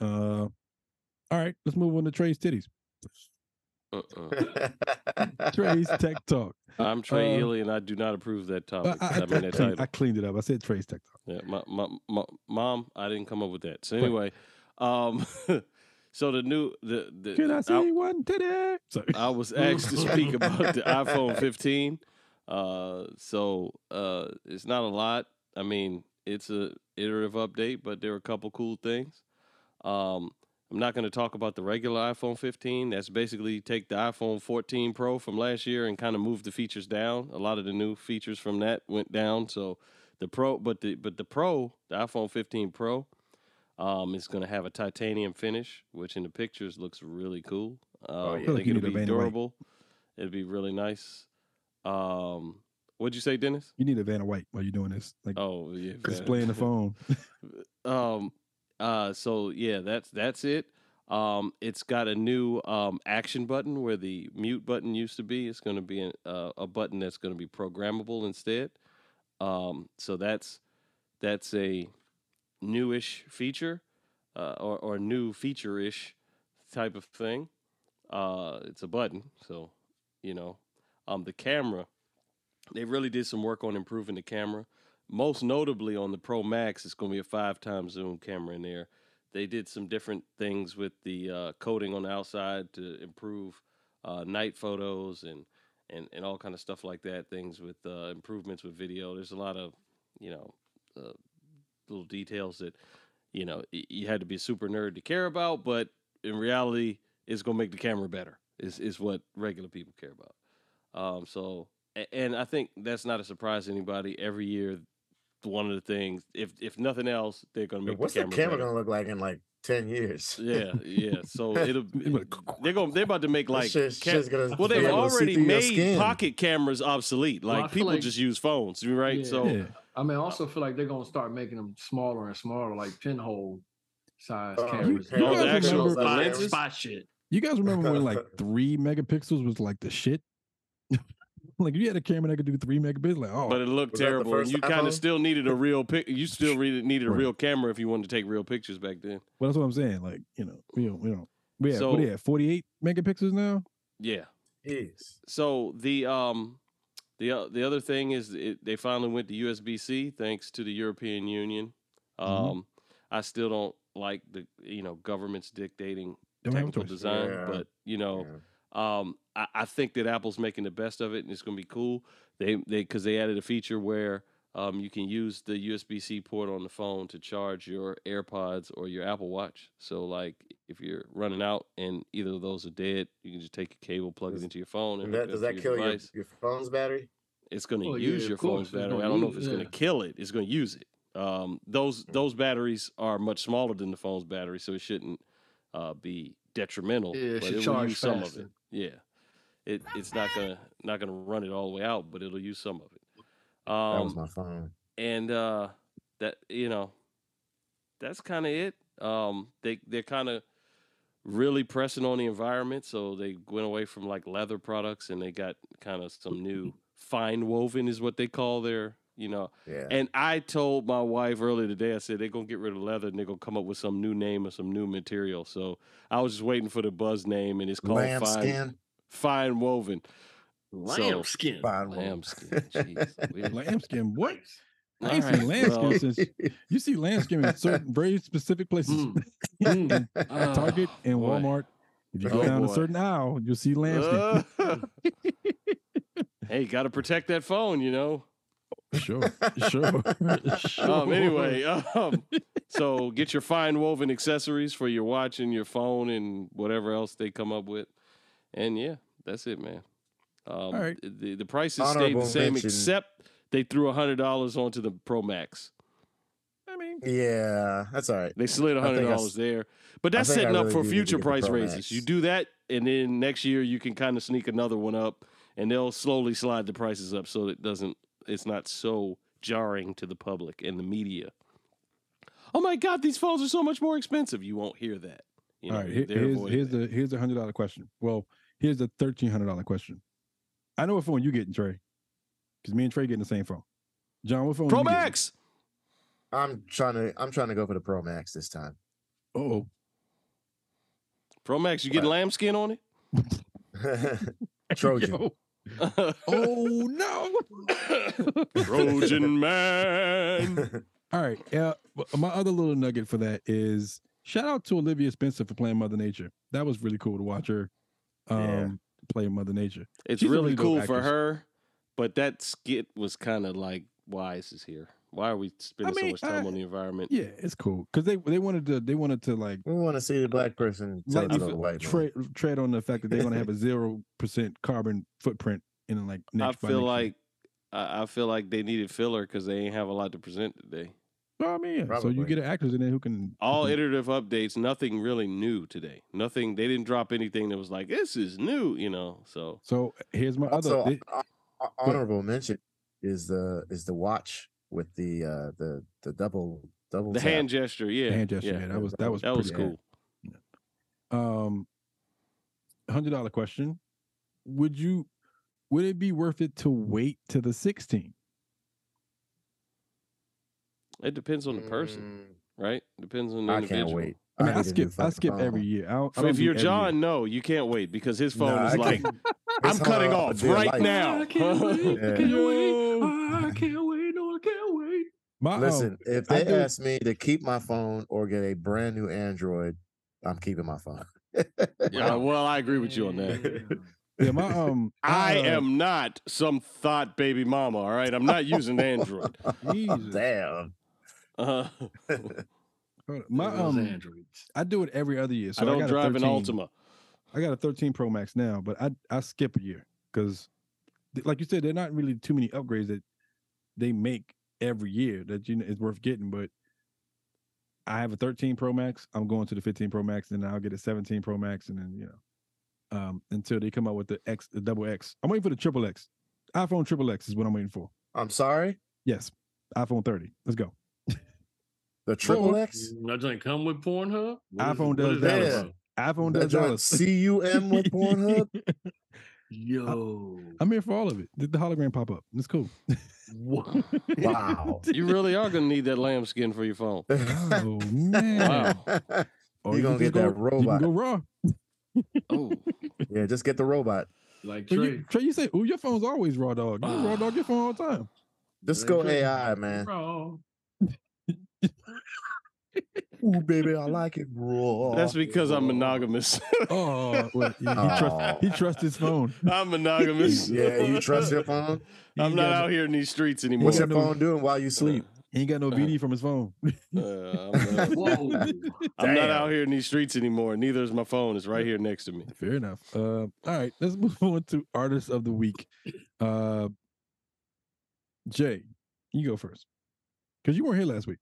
Uh, all right, let's move on to Trey's titties. Uh-uh. Trey's Tech Talk. I'm Trey Uh, Ely, and I do not approve that topic. I, I, I, mean that I, cleaned. I cleaned it up. I said Trey's Tech Talk. Yeah, my, my, my, mom, I didn't come up with that. So anyway, um, so the new the the Can I I- see one today? Sorry. I was asked to speak about the iPhone 15. Uh, so uh, it's not a lot. I mean, it's a iterative update, but there are a couple cool things. Um, I'm not going to talk about the regular iPhone 15. That's basically take the iPhone 14 Pro from last year and kind of move the features down. A lot of the new features from that went down. So the Pro, but the but the Pro, the iPhone 15 Pro, um, is going to have a titanium finish, which in the pictures looks really cool. Uh, Oh, I yeah. Like think it'll be durable. It'll be really nice. Um, what'd you say, Dennis? You need a Vanna White while you're doing this. Like Oh yeah, displaying the phone. um uh so yeah that's that's it. Um it's got a new um action button where the mute button used to be. It's going to be an, uh, a button that's going to be programmable instead. Um so that's that's a newish feature uh, or or new feature-ish type of thing. Uh it's a button so you know. Um the camera they really did some work on improving the camera most notably on the Pro Max, it's going to be a five times zoom camera in there. They did some different things with the uh, coating on the outside to improve uh, night photos and, and, and all kind of stuff like that. Things with uh, improvements with video. There's a lot of you know uh, little details that you know you had to be a super nerd to care about, but in reality, it's going to make the camera better. Is is what regular people care about. Um, so and I think that's not a surprise to anybody. Every year, one of the things, if if nothing else, they're gonna make What's the the camera, camera gonna look like in like ten years? Yeah, yeah. So it'll they're gonna they're about to make like shit- ca- shit's gonna well they've able already made pocket cameras obsolete. Like feel people like- just use phones, right? Yeah. So Yeah. I mean, I also feel like they're gonna start making them smaller and smaller, like pinhole size Oh, cameras. you Oh, the guys actual remember- spot shit. You guys remember when like three megapixels was like the shit? like you had a camera that could do three megapixels. Like, oh, but it looked Was that the terrible, and you kind of still needed a real pic. You still really needed a Right. real camera if you wanted to take real pictures back then. well, that's what I'm saying. Like, you know, we don't, we don't. We have, what So- do you have? 48 megapixels now? Yeah. Jeez. So the um the o- the other thing is it, they finally went to USB C thanks to the European Union. Um, Mhm. I still don't like the you know governments dictating Don't technical design, Yeah. but you know Yeah. um, I, I think that Apple's making the best of it, and it's going to be cool. They they because they added a feature where um, you can use the USB C port on the phone to charge your AirPods or your Apple Watch. So like if you're running out and either of those are dead, you can just take a cable, plug Does- it into your phone, and And that, does that your kill your, device. your phone's battery? It's going to Oh, use yeah, your course, phone's battery. I don't know if use- it's going to kill it. It's going to use it. Um, those Mm. those batteries are much smaller than the phone's battery, so it shouldn't uh, be detrimental. Yeah, it but should it will charge use some of it. Yeah, it it's not gonna not gonna run it all the way out, but it'll use some of it. That was Um, my phone. and uh, that you know, that's kind of it. Um, they they're kind of really pressing on the environment, so they went away from like leather products and they got kind of some new fine woven is what they call their, you know. Yeah. And I told my wife earlier today, I said they're gonna get rid of leather and they're gonna come up with some new name or some new material. So I was just waiting for the buzz name, and it's called fine Lambskin. Fine woven Lambskin. Fine wool. lambskin. Jeez, weird. Lambskin. What? I ain't right, seen lambskin well, since you see lambskin in certain very specific places. Mm. Mm. uh, Target and boy. Walmart. If you go Oh, down a certain aisle, you'll see lambskin. Uh, hey, got to protect that phone, you know. sure, sure, sure. Um, anyway, um, so get your fine woven accessories for your watch and your phone and whatever else they come up with, and yeah, that's it, man. Um, All right. the the prices stayed the same, mention. except they threw a hundred dollars onto the Pro Max. I mean, Yeah, that's all right. They slid a I hundred dollars there, but that's think I setting up for do need to future price raises. Max. You do that, and then next year you can kind of sneak another one up, and they'll slowly slide the prices up so it doesn't. It's not so jarring to the public and the media. Oh my God, these phones are so much more expensive. You won't hear that. You know, all right. here's here's that. the here's the hundred dollar question. Well, here's the thirteen hundred dollar question. I know what phone you getting, Trey, because me and Trey getting the same phone. John, what phone? Pro you getting? Max. I'm trying to I'm trying to go for the Pro Max this time. Oh, Pro Max. You getting uh, lambskin on it? Trojan. Oh no! Trojan man. All right. Yeah. but my other little nugget for that is shout out to Octavia Spencer for playing Mother Nature. That was really cool to watch her um, Yeah. play Mother Nature. It's She's really really dope cool for her, but that skit was kind of like, why is this here? Why are we spending mean, so much time I- on the environment? Yeah, it's cool because they they wanted to they wanted to like we want to see the black person tell it lightly to the white tread on the fact that they're going to have a zero percent carbon footprint in like I next. by feel next like I, I feel like they needed filler because they ain't have a lot to present today. Well, I mean, yeah. so you get an actors in there who can All who can- iterative updates, nothing really new today. Nothing. They didn't drop anything that was like this is new, you know. So So here's my other. Also, they- uh, uh, honorable mention is the is the watch with the uh the the double double the tap. hand gesture, yeah, hand gesture. yeah, Yeah, that was that was that was pretty cool. Um, hundred dollar question: Would you? Would it be worth it to wait to the 16? It depends on the person, Mm, right? Depends on the I individual. can't wait. I mean, I, need a new skip. I fucking skip every year. I don't, I don't if you're every year. John, no, you can't wait because his phone Nah, is like, I'm cutting off right life. now. I can't wait. Yeah. Can't wait. I can't wait. No, I can't wait. My, um, Listen, if they ask me to keep my phone or get a brand new Android, I'm keeping my phone. Yeah, well, I agree with you on that. yeah, my um, I uh, am not some thought baby mama. All right, I'm not using Android. Jesus. Damn. Uh, Hold on. My Those um, androids. I do it every other year. So I don't got a drive an 13. Altima. I got a 13 Pro Max now, but I I skip a year because, like you said, there are not really too many upgrades that they make every year that you know is worth getting. But I have a 13 Pro Max. I'm going to the 15 Pro Max, and then I'll get a 17 Pro Max, and then you know, um, until they come out with the X, the double X. I'm waiting for the triple X. iPhone triple X is what I'm waiting for. I'm sorry. Yes, iPhone 30. Let's go. The triple Or- X. Mm, that joint come with Pornhub. What is- iPhone what does is that. about? iPhone That does joint all CUM with Pornhub. Yo. I'm here for all of it. Did the hologram pop up? It's cool. Wow. Wow. You really are gonna need that lambskin for your phone. Oh man! Wow. Or You gonna can get go, that You robot. can go raw. Oh, yeah, just get the robot. Like Trey, Trey. you, Trey, you say, "Oh, your phone's always raw dog. You raw dog your phone all the time." Just Like go Trey. AI, man. Bro. Ooh, baby, I like it raw. that's because I'm monogamous. Oh, well, he, he Aw. trust he trusts his phone. I'm monogamous. yeah, you trust your phone? I'm He not out no- here in these streets anymore. What's your no- phone doing while you sleep? He ain't got no BD from his phone. Uh, I'm, not, I'm not out here in these streets anymore. Neither is my phone. It's right here next to me. Fair enough. Uh, all right, let's move on to artists of the week. Uh, Jay, you go first because you weren't here last week.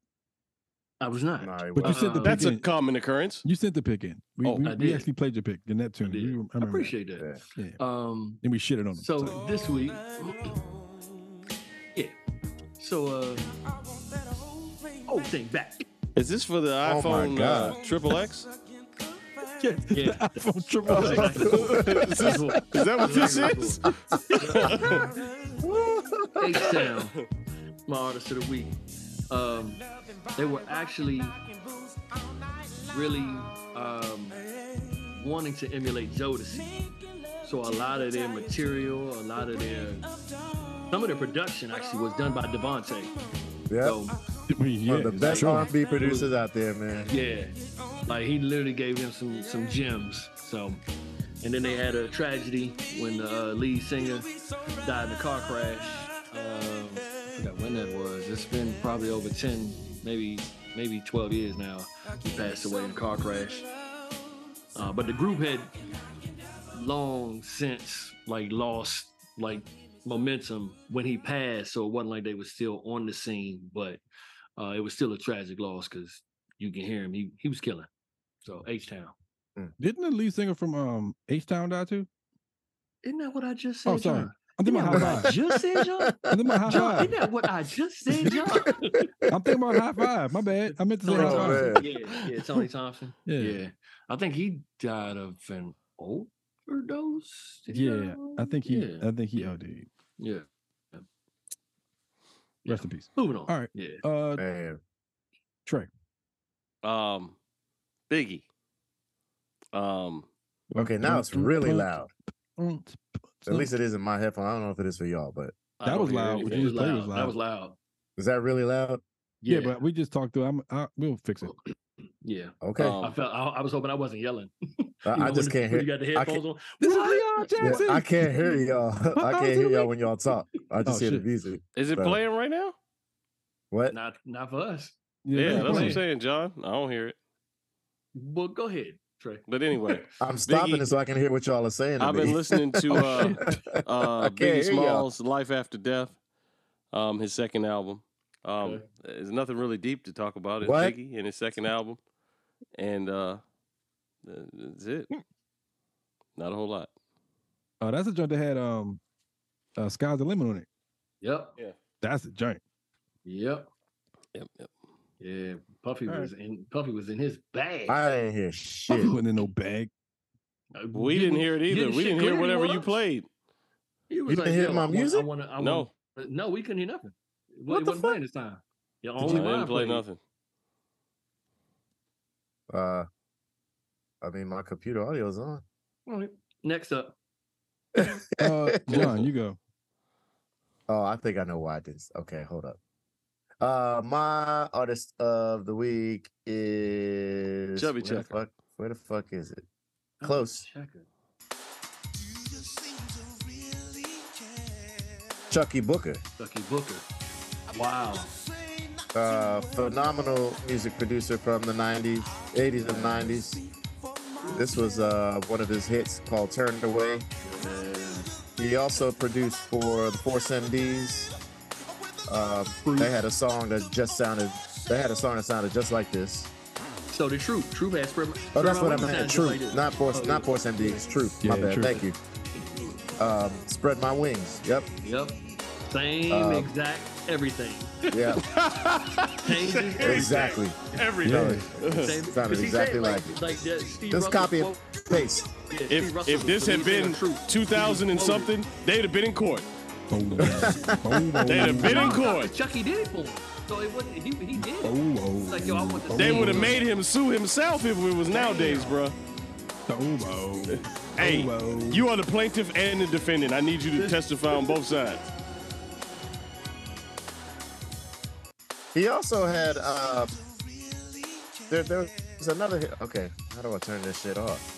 I was not. Nah, he But you wasn't. said the Uh, pick That's a in. common occurrence. You sent the pick in. We, Oh, we, I we actually played your pick in that I, tune. did. I appreciate that. Yeah. Yeah. Um, And we shitted on him. so this week, yeah. So uh, oh, thing back. Is this for the Oh my iPhone uh, God. Triple X? Yeah, Yeah. the iPhone triple That's X. exactly what- is, this, is that what this is? H-Town, my artist of the week. Um, they were actually really um, wanting to emulate Jodeci. So a lot of their material, a lot of their, some of their production actually was done by DeVante. Yeah. So I mean, yeah, One of the best sure. R&B producers out there, man. yeah, like he literally gave him some some gems. So, and then they had a tragedy when the uh, lead singer died in a car crash. Um, I forgot when that was. It's been probably over ten, maybe maybe twelve years now. He passed away in a car crash. Uh, but the group had long since like lost like momentum when he passed, so it wasn't like they were still on the scene, but uh, it was still a tragic loss because you can hear him. He he was killing. So H Town. Didn't the lead singer from um H Town die too? Isn't that what I just said, Oh, sorry. John? I'm thinking about what high I five. just said, John? I'm thinking about high John, five. isn't that what I just said, John? I'm thinking about Hi-Five. My bad. I meant to say Tony high Oh, five. man. Yeah, yeah, Tony Thompson. Yeah. yeah. I think he died of an overdose. Did he Yeah, of I think he. Yeah, I think he OD'd. yeah. Rest in peace. Moving on. All right. Yeah. Uh, Man. Trey. Um, Biggie. Um, Okay, now it's really loud. At least it is in my headphone. I don't know if it is for y'all, but That was loud. anything. Would It you was just play loud. That was loud. is that really loud? Yeah, Yeah, but we just talked through. I'm. I, we'll fix it. yeah. Okay. Um, I felt. I, I was hoping I wasn't yelling. I, You I just when, can't when hear. You got the I headphones on. This is What? Leon yeah, Jackson. I can't hear y'all. I can't hear y'all when y'all talk. I just Oh, hear the music. Is it So- playing right now? What? Not, not for us. Yeah, it's that's what I'm saying, John. I don't hear it. Well, go ahead, Trey. But anyway, I'm stopping Biggie- it so I can hear what y'all are saying. to I've been listening to uh, uh, Biggie hear y'all. Smalls' "Life After Death," um, his second album. Um, Okay. There's nothing really deep to talk about. It's What? Biggie and his second album, and uh, that's it. Not a whole lot. Oh, that's a joint that had um, uh, Sky's the Limit on it. Yep. Yeah. That's a joint. Yep. Yep, yep. Yeah. Puffy All right. was in. Puffy was in his bag. I didn't hear He shit. wasn't in no bag. Uh, We getting- didn't hear it either. getting We didn't hear whatever you played. He was didn't hear "Yo, my I want- music? I want to. I No. want, uh, no, we couldn't hear nothing. What it the wasn't playing this time. Yeah, I only didn't play played. nothing. Uh, I mean, my computer audio's on. All right. Next up, Uh, John, you go. Oh, I think I know why I did. this. Okay, hold up. Uh, my artist of the week is Chubby where the Checker. fuck? Where the fuck is it? Oh, Close. Chucky Booker. Chucky Booker. Wow. uh, phenomenal music producer from the 90s, 80s and 90s. This was uh, one of his hits called Turned Away. He also produced for the Force MDs. Um, they had a song that just sounded, they had a song that sounded just like this. So the Troop. Troop had spread. Oh, that's Spread My what I Wings meant. sounded Truth, like not Force, Oh, not yeah. Force MDs. Truth. My Yeah, bad. Truth. Thank you. Um, spread my wings. Yep. Yep. Same Um, exact everything. Yeah. Changes exactly. Everything. Same, Sounded 'cause he exactly said, like like that. Steve Just Russell copy quote- and paste. yeah, If if this had been 2000 and something, they'd have been in court. Boom, boom, They'd have been in court. Chucky did it for him. So it wasn't. He, he did. it. boom, boom, Like yo, I want the They would have made him sue himself if it was nowadays, bruh. boom, boom. Hey, boom. you are the plaintiff and the defendant. I need you to testify on both sides. He also had uh there there was another hit. Okay, how do I turn this shit off?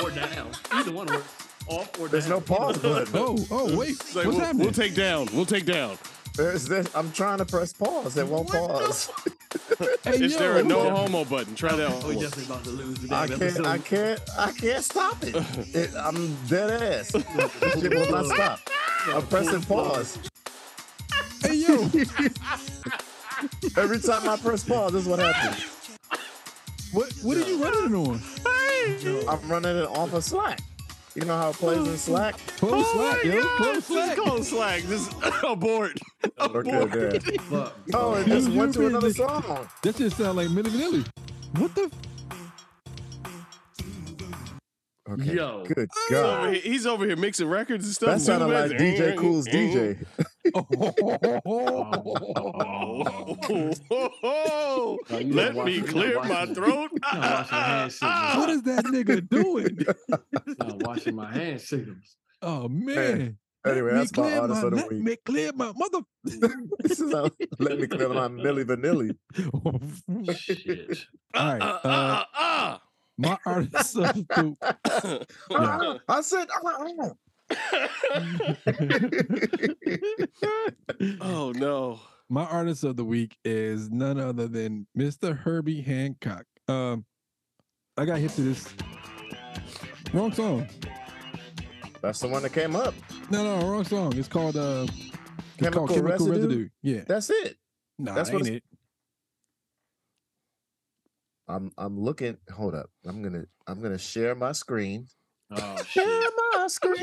or down. Either one works. Off or There's down. no pause button. Oh, oh, wait. Like, What's we'll, happening? we'll take down. We'll take down. There's this I'm trying to press pause. It won't pause. hey, Is yo, there a no Yeah. homo button? Try that Oh, we one. definitely about to lose the I can't I can't I can't stop it. it I'm dead ass. This shit will not stop. I'm pressing pause. Hey, yo. Every time I press pause, this is what happens. what, what are you running on? I'm running it off of Slack. You know how it plays in Slack? Close Oh slack, my yo. God, Close Just slack. call slack. Just oh, abort. Okay, Abort. good. Fuck. Oh, it just went to another song. That just sound like Milli Vanilli. What the? Okay. Yo. Good He's over, God. here, he's over here mixing records and stuff. That sounded like DJ mm, Cool's mm. DJ. Oh, Oh, you let gotta me watch- clear my watch throat. You gotta wash your hands, signals. what is that nigga doing? I'm washing my hand signals. Oh man. Anyway, Let me that's my clear artist of the let week. Let me clear my mother. this is how let me clear my Milli Vanilli. Shit. All right, Uh, uh, uh, uh, My artist of the uh. I said, oh no. my artist of the week is none other than Mr. Herbie Hancock. Um, I got hit to this wrong song. that's the one that came up. No, no, wrong song. It's called uh, it's Chemical called Chemical Residue? Residue. Yeah, That's it. nah, that's that's what ain't it's- it. I'm I'm looking. Hold up. I'm gonna I'm gonna share my screen. Oh Share shit. My screen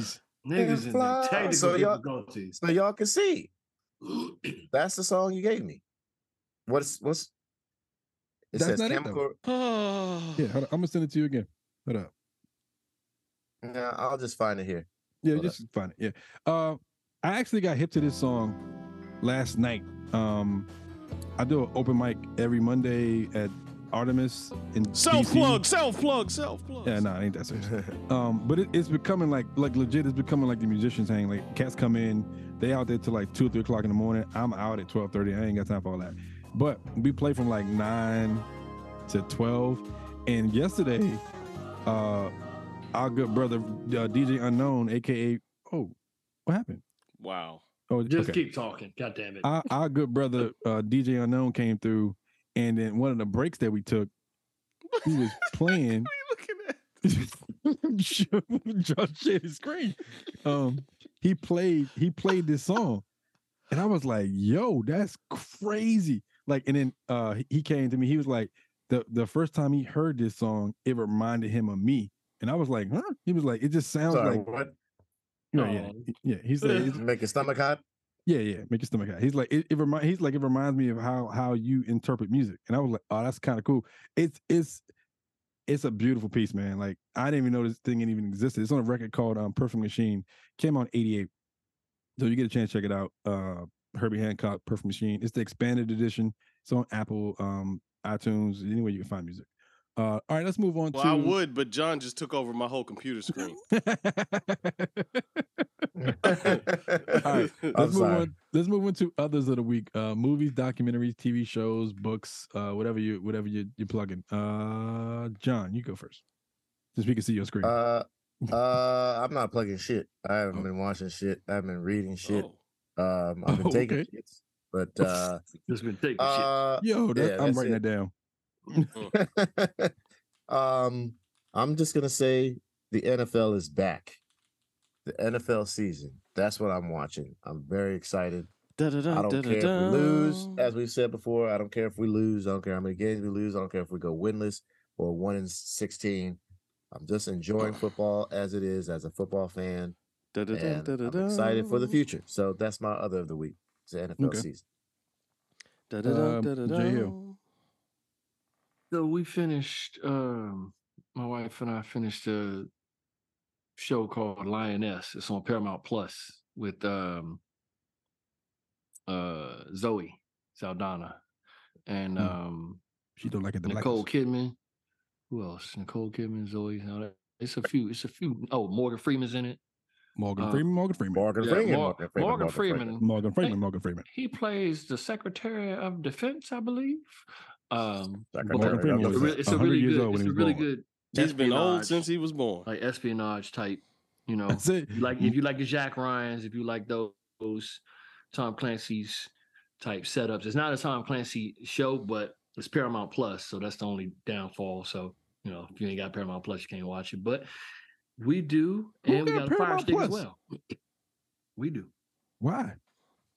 Jeez. Niggas in fly. the technical So y'all- difficulties. so y'all can see. That's the song you gave me. What's what's? It That's says not it, though. chemical. Yeah, on, I'm gonna send it to you again. Hold up. Yeah, I'll just find it here. Yeah, Hold up. just find it. Yeah. Uh, I actually got hip to this song last night. Um, I do an open mic every Monday at Artemis in Self DC. plug, self plug, self plug. Yeah, no, nah, ain't that serious. um, but it, it's becoming like like legit. It's becoming like the musicians hang. Like cats come in, they out there till like two or three o'clock in the morning. I'm out at twelve thirty. I ain't got time for all that. But we play from like nine to twelve. And yesterday, uh, our good brother uh, DJ Unknown, aka oh, what happened? Wow. Oh, Just okay. keep talking. God damn it. our, our good brother uh, DJ Unknown came through, and then one of the breaks that we took, he was playing. What are you looking at? John shared his screen. Um, he played he played this song, and I was like, "Yo, that's crazy!" Like, and then uh, he- came to me. He was like, "the the first time he heard this song, it reminded him of me." And I was like, "Huh?" He was like, "It just sounds Sorry, like, what? you know, yeah, Oh. yeah." He's like, Make your stomach hot. Yeah, yeah, make your stomach hot. He's like, it, it remind, he's like, it reminds me of how how you interpret music, and I was like, oh, that's kind of cool. It's it's it's a beautiful piece, man. Like I didn't even know this thing even existed. It's on a record called um, Perfect Machine. Came out '88, so you get a chance, to check it out. Uh, Herbie Hancock, Perfect Machine. It's the expanded edition. It's on Apple, um, iTunes, anywhere you can find music. Uh, all right, let's move on Well, to. I would, but John just took over my whole computer screen. All right, let's move on. Let's move on to others of the week. Uh, movies, documentaries, TV shows, books, uh, whatever you whatever you you plug in. Uh, John, you go first, since we can see your screen. Uh, uh, I'm not plugging shit. I haven't Oh. been watching shit. I haven't been reading shit. Oh. Um, I've been Oh, taking okay. shits, but uh, Just been taking shit. uh, Yo, that, yeah, I'm writing it. that down. um, I'm just gonna say the NFL is back. The NFL season. That's what I'm watching. I'm very excited. I don't care if we lose, as we've said before. I don't care if we lose. I don't care how many games we lose. I don't care if we go winless or one in sixteen. I'm just enjoying football as it is as a football fan, and I'm excited for the future. So that's my other of the week. It's the NFL Okay. season. Um, J Hill. So we finished. Um, my wife and I finished a show called Lioness. It's on Paramount Plus with um, uh, Zoe Saldana and Hmm. um, She don't like it. The Nicole blackness. Kidman. Who else? Nicole Kidman, Zoe. all that. It's a few. It's a few. Oh, Morgan Freeman's in it. Morgan uh, Freeman. Morgan Freeman. Morgan Yeah, Freeman. Mor- Morgan Freeman. Morgan Freeman. Morgan Freeman. Morgan Freeman. He plays the Secretary of Defense, I believe. Um, but Secretary Morgan Freeman was it's a really years good. old It's he a was really born. good. He's been old since he was born. like espionage type. You know, That's it. like if you like the Jack Ryan's, if you like those, those Tom Clancy's type setups. It's not a Tom Clancy show, but it's Paramount Plus, so that's the only downfall. So you know, if you ain't got Paramount Plus, you can't watch it. But we do, Who and we got got a Fire Paramount Stick as well. We do. Why?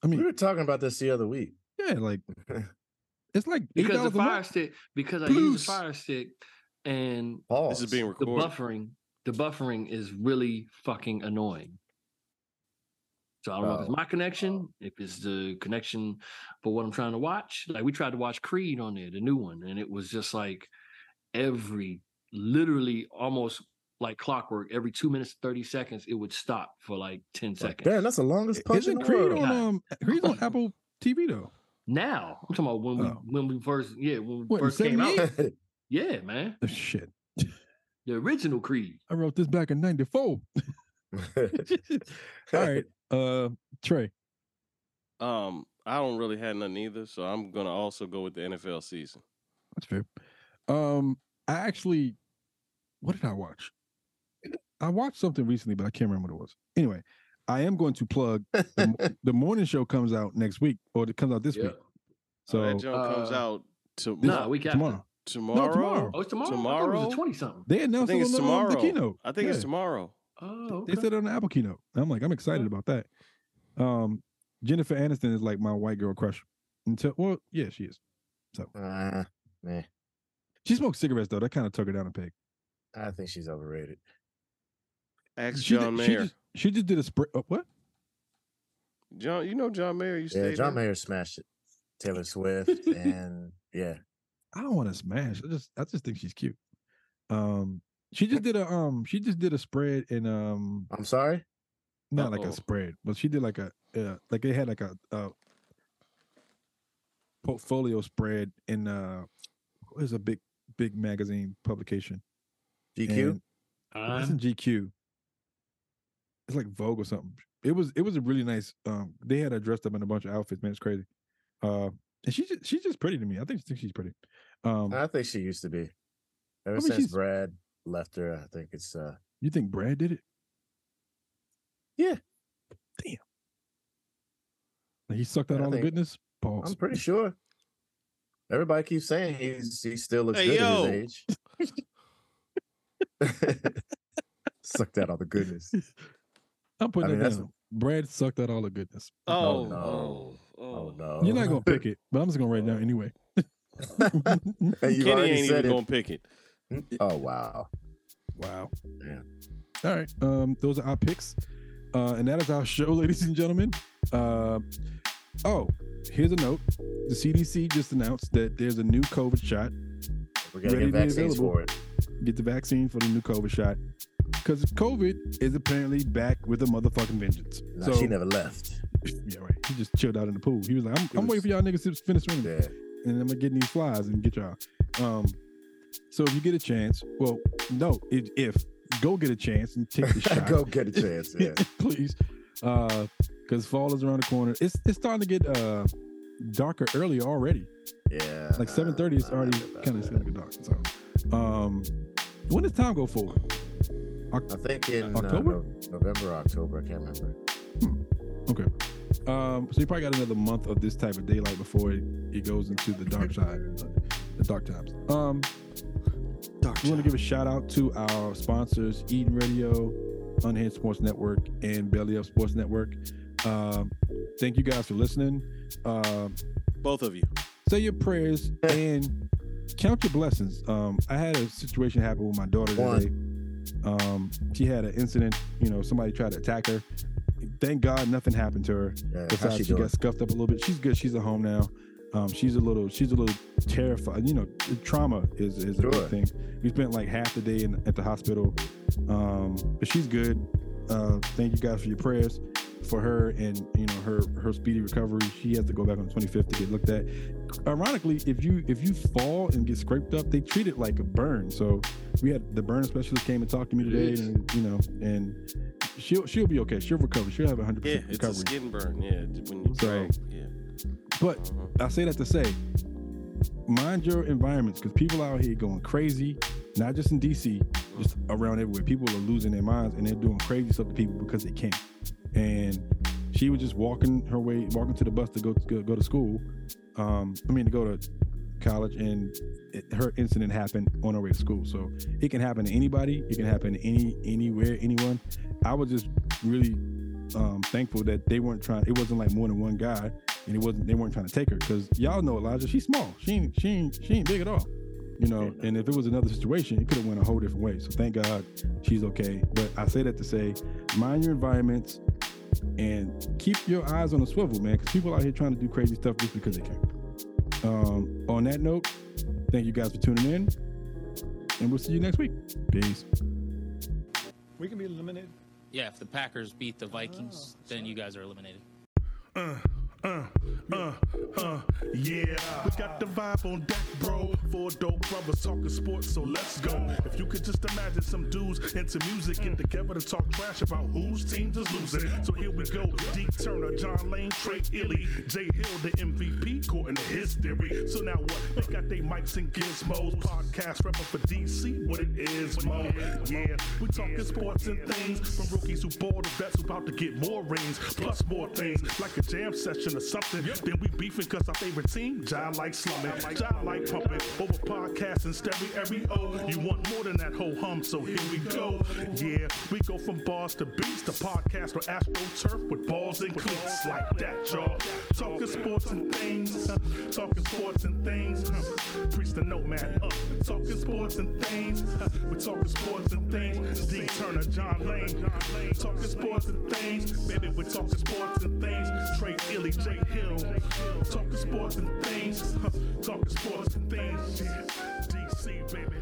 I mean, We were talking about this the other week. yeah, like it's like eight because the a fire month. stick because I use the fire stick and Pause. This is being recorded. the buffering the buffering is really fucking annoying so i don't know if Oh. it's my connection if it's the connection for what i'm trying to watch like we tried to watch creed on there the new one and it was just like every literally almost like clockwork. Every two minutes, thirty seconds, it would stop for like ten seconds. Damn, that's the longest punch Isn't Creed on um Creed on Apple TV though? Now I'm talking about when we Oh. when we first yeah when we What, first came out. Yeah, man, Oh, shit. the original Creed. I wrote this back in '94. All right, uh, Trey. Um, I don't really have nothing either, so I'm gonna also go with the NFL season. That's fair. Um, I actually, what did I watch? I watched something recently, but I can't remember what it was. Anyway, I am going to plug the, the morning show comes out next week, or it comes out this Yeah. week. So So that jump comes uh, out to Nah, week after. tomorrow. tomorrow. tomorrow. Oh, it's tomorrow. Tomorrow? twenty something. They I announced think it it's on the, um, tomorrow. the keynote. I think it's tomorrow. Oh, okay. They said it on the Apple keynote. I'm like, I'm excited about that. Um, Jennifer Aniston is like my white girl crush. Until well, yeah, she is. Uh, man, She smokes cigarettes though. That kind of took her down a peg. I think she's overrated. Ask She, John did- she Mayer. just, she just did a spray. Uh, what? John, you know John Mayer. You Yeah, John there? Mayer smashed it. Taylor Swift and yeah, I don't want to smash. I just I just think she's cute. Um, she just did a um she just did a spread in um I'm sorry. not like Uh-oh. a spread, but she did like a uh, like they had like a, a portfolio spread in uh what is a big big magazine publication. GQ. And it Time. wasn't GQ. It's like Vogue or something. It was it was a really nice. Um, they had her dressed up in a bunch of outfits. Man, it's crazy. Uh, and she's just, she's just pretty to me. I think think she's pretty. Um, I think she used to be. Ever mean, since Brad left her, I think it's uh you think Brad did it? Yeah. Damn. Like he sucked out I all the goodness. Pause. I'm pretty sure. Everybody keeps saying he's he still looks Hey, good yo. at his age. Sucked out all the goodness. I'm putting I mean, it that's- down. Brad sucked out all the goodness. Oh, no. oh, Oh no. You're not gonna pick it, but I'm just gonna write it down anyway. And you Kenny already ain't said even it. gonna pick it. Oh wow. wow. Yeah. All right. Um, those are our picks. Uh, and that is our show, ladies and gentlemen. Uh, oh, here's a note. The CDC just announced that there's a new COVID shot. We gotta get to be vaccines available. for it. Get the vaccine for the new COVID shot. Because COVID is apparently back with a motherfucking vengeance. No, so, she never left. yeah, right. He just chilled out in the pool. He was like, I'm, I'm waiting for y'all niggas to finish swimming. Yeah. and I'm gonna get in these flies and get y'all. Um, so if you get a chance, well, no, if, if go get a chance and take the shot, Go get a chance. Yeah. please, because fall is around the corner. It's it's starting to get uh darker early already. Yeah. Like seven thirty, it's already nah, nah, kind of gonna get dark. So, um, when does time go forward? I think in October? Uh, no- November, or October. I can't remember. Okay. Um, so you probably got another month of this type of daylight before it, it goes into the dark side, the dark times. Um, we want to give a shout out to our sponsors, Eden Radio, Unhinged Sports Network, and Belly Up Sports Network. Um, thank you guys for listening. Um, Both of you. say your prayers and count your blessings. Um, I had a situation happen with my daughter One. today. Um, she had an incident. You know, somebody tried to attack her. Thank God, nothing happened to her. Yeah. Besides, she she, got scuffed up a little bit. She's good. She's at home now. Um, she's a little. She's a little terrified. You know, trauma is is a big thing. We spent like half the day in, at the hospital, um, but she's good. Uh, thank you guys for your prayers for her and you know her her speedy recovery. She has to go back on the 25th to get looked at. Ironically, if you if you fall and get scraped up, they treat it like a burn. So we had the burn specialist came and talked to me today, and you know, and she'll she'll be okay. She'll recover. She'll have a hundred Yeah, percent it's a recovery. skin burn. Yeah, when you So- yeah. But Uh-huh. I say that to say, mind your environments because people out here going crazy, not just in DC, just around everywhere. People are losing their minds and they're doing crazy stuff to people because they can. And she was just walking her way, walking to the bus to go go, go to school. Um, I mean to go to college, and it, her incident happened on her way to school. So it can happen to anybody. It can happen to any anywhere, anyone. I was just really um, thankful that they weren't trying. It wasn't like more than one guy, and it wasn't. They weren't trying to take her because y'all know Elijah. She's small. She ain't. She ain't. She ain't big at all. You know. And if it was another situation, it could have went a whole different way. So thank God she's okay. But I say that to say, mind your environments and keep your eyes on the swivel, man. Because people out here trying to do crazy stuff just because they can. Um, on that note, thank you guys for tuning in, and we'll see you next week. Peace. We can be eliminated. Yeah, if the Packers beat the Vikings, then you guys are eliminated. Uh, uh, uh, uh, yeah. We got the vibe on deck, bro. Four dope brothers talking sports, so let's go. If you could just imagine some dudes into music get together to talk trash about whose team is losing. So here we go. D Turner, John Lane, Trey Illy, Jay Hill, the MVP, according to his theory. So now what? They got their mics and gizmos. Podcast rapper for DC, what it is, Mo. Yeah, we talking sports and things from rookies who ball to vets who about to get more rings, plus more things like a jam session or something. Then we beefing cause our favorite team, John like slumming, John like pumping over podcasts and stereo. You want more than that whole hum, so here we go. Yeah, we go from bars to beats to podcast or astro turf with balls and cleats like that, y'all. Talking sports and things, uh, talking sports and things. Uh, preach the nomad up. Talking sports and things, uh, we're talking sports and things. D Turner, John Lane, talking sports and things. Baby, we're talking sports and things. Trey Illy, Hill, talking sports and things. Talking sports and things. DC, baby.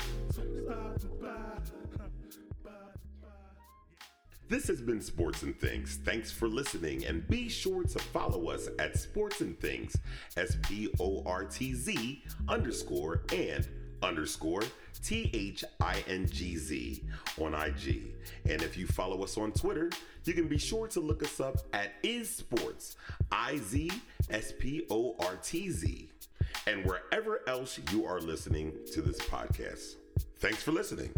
This has been Sports and Things. Thanks for listening, and be sure to follow us at Sports and Things, S P O R T Z underscore and underscore T H I N G Z on IG. And if you follow us on Twitter, you can be sure to look us up at Is Sports, I Z S P O R T Z, and wherever else you are listening to this podcast. Thanks for listening.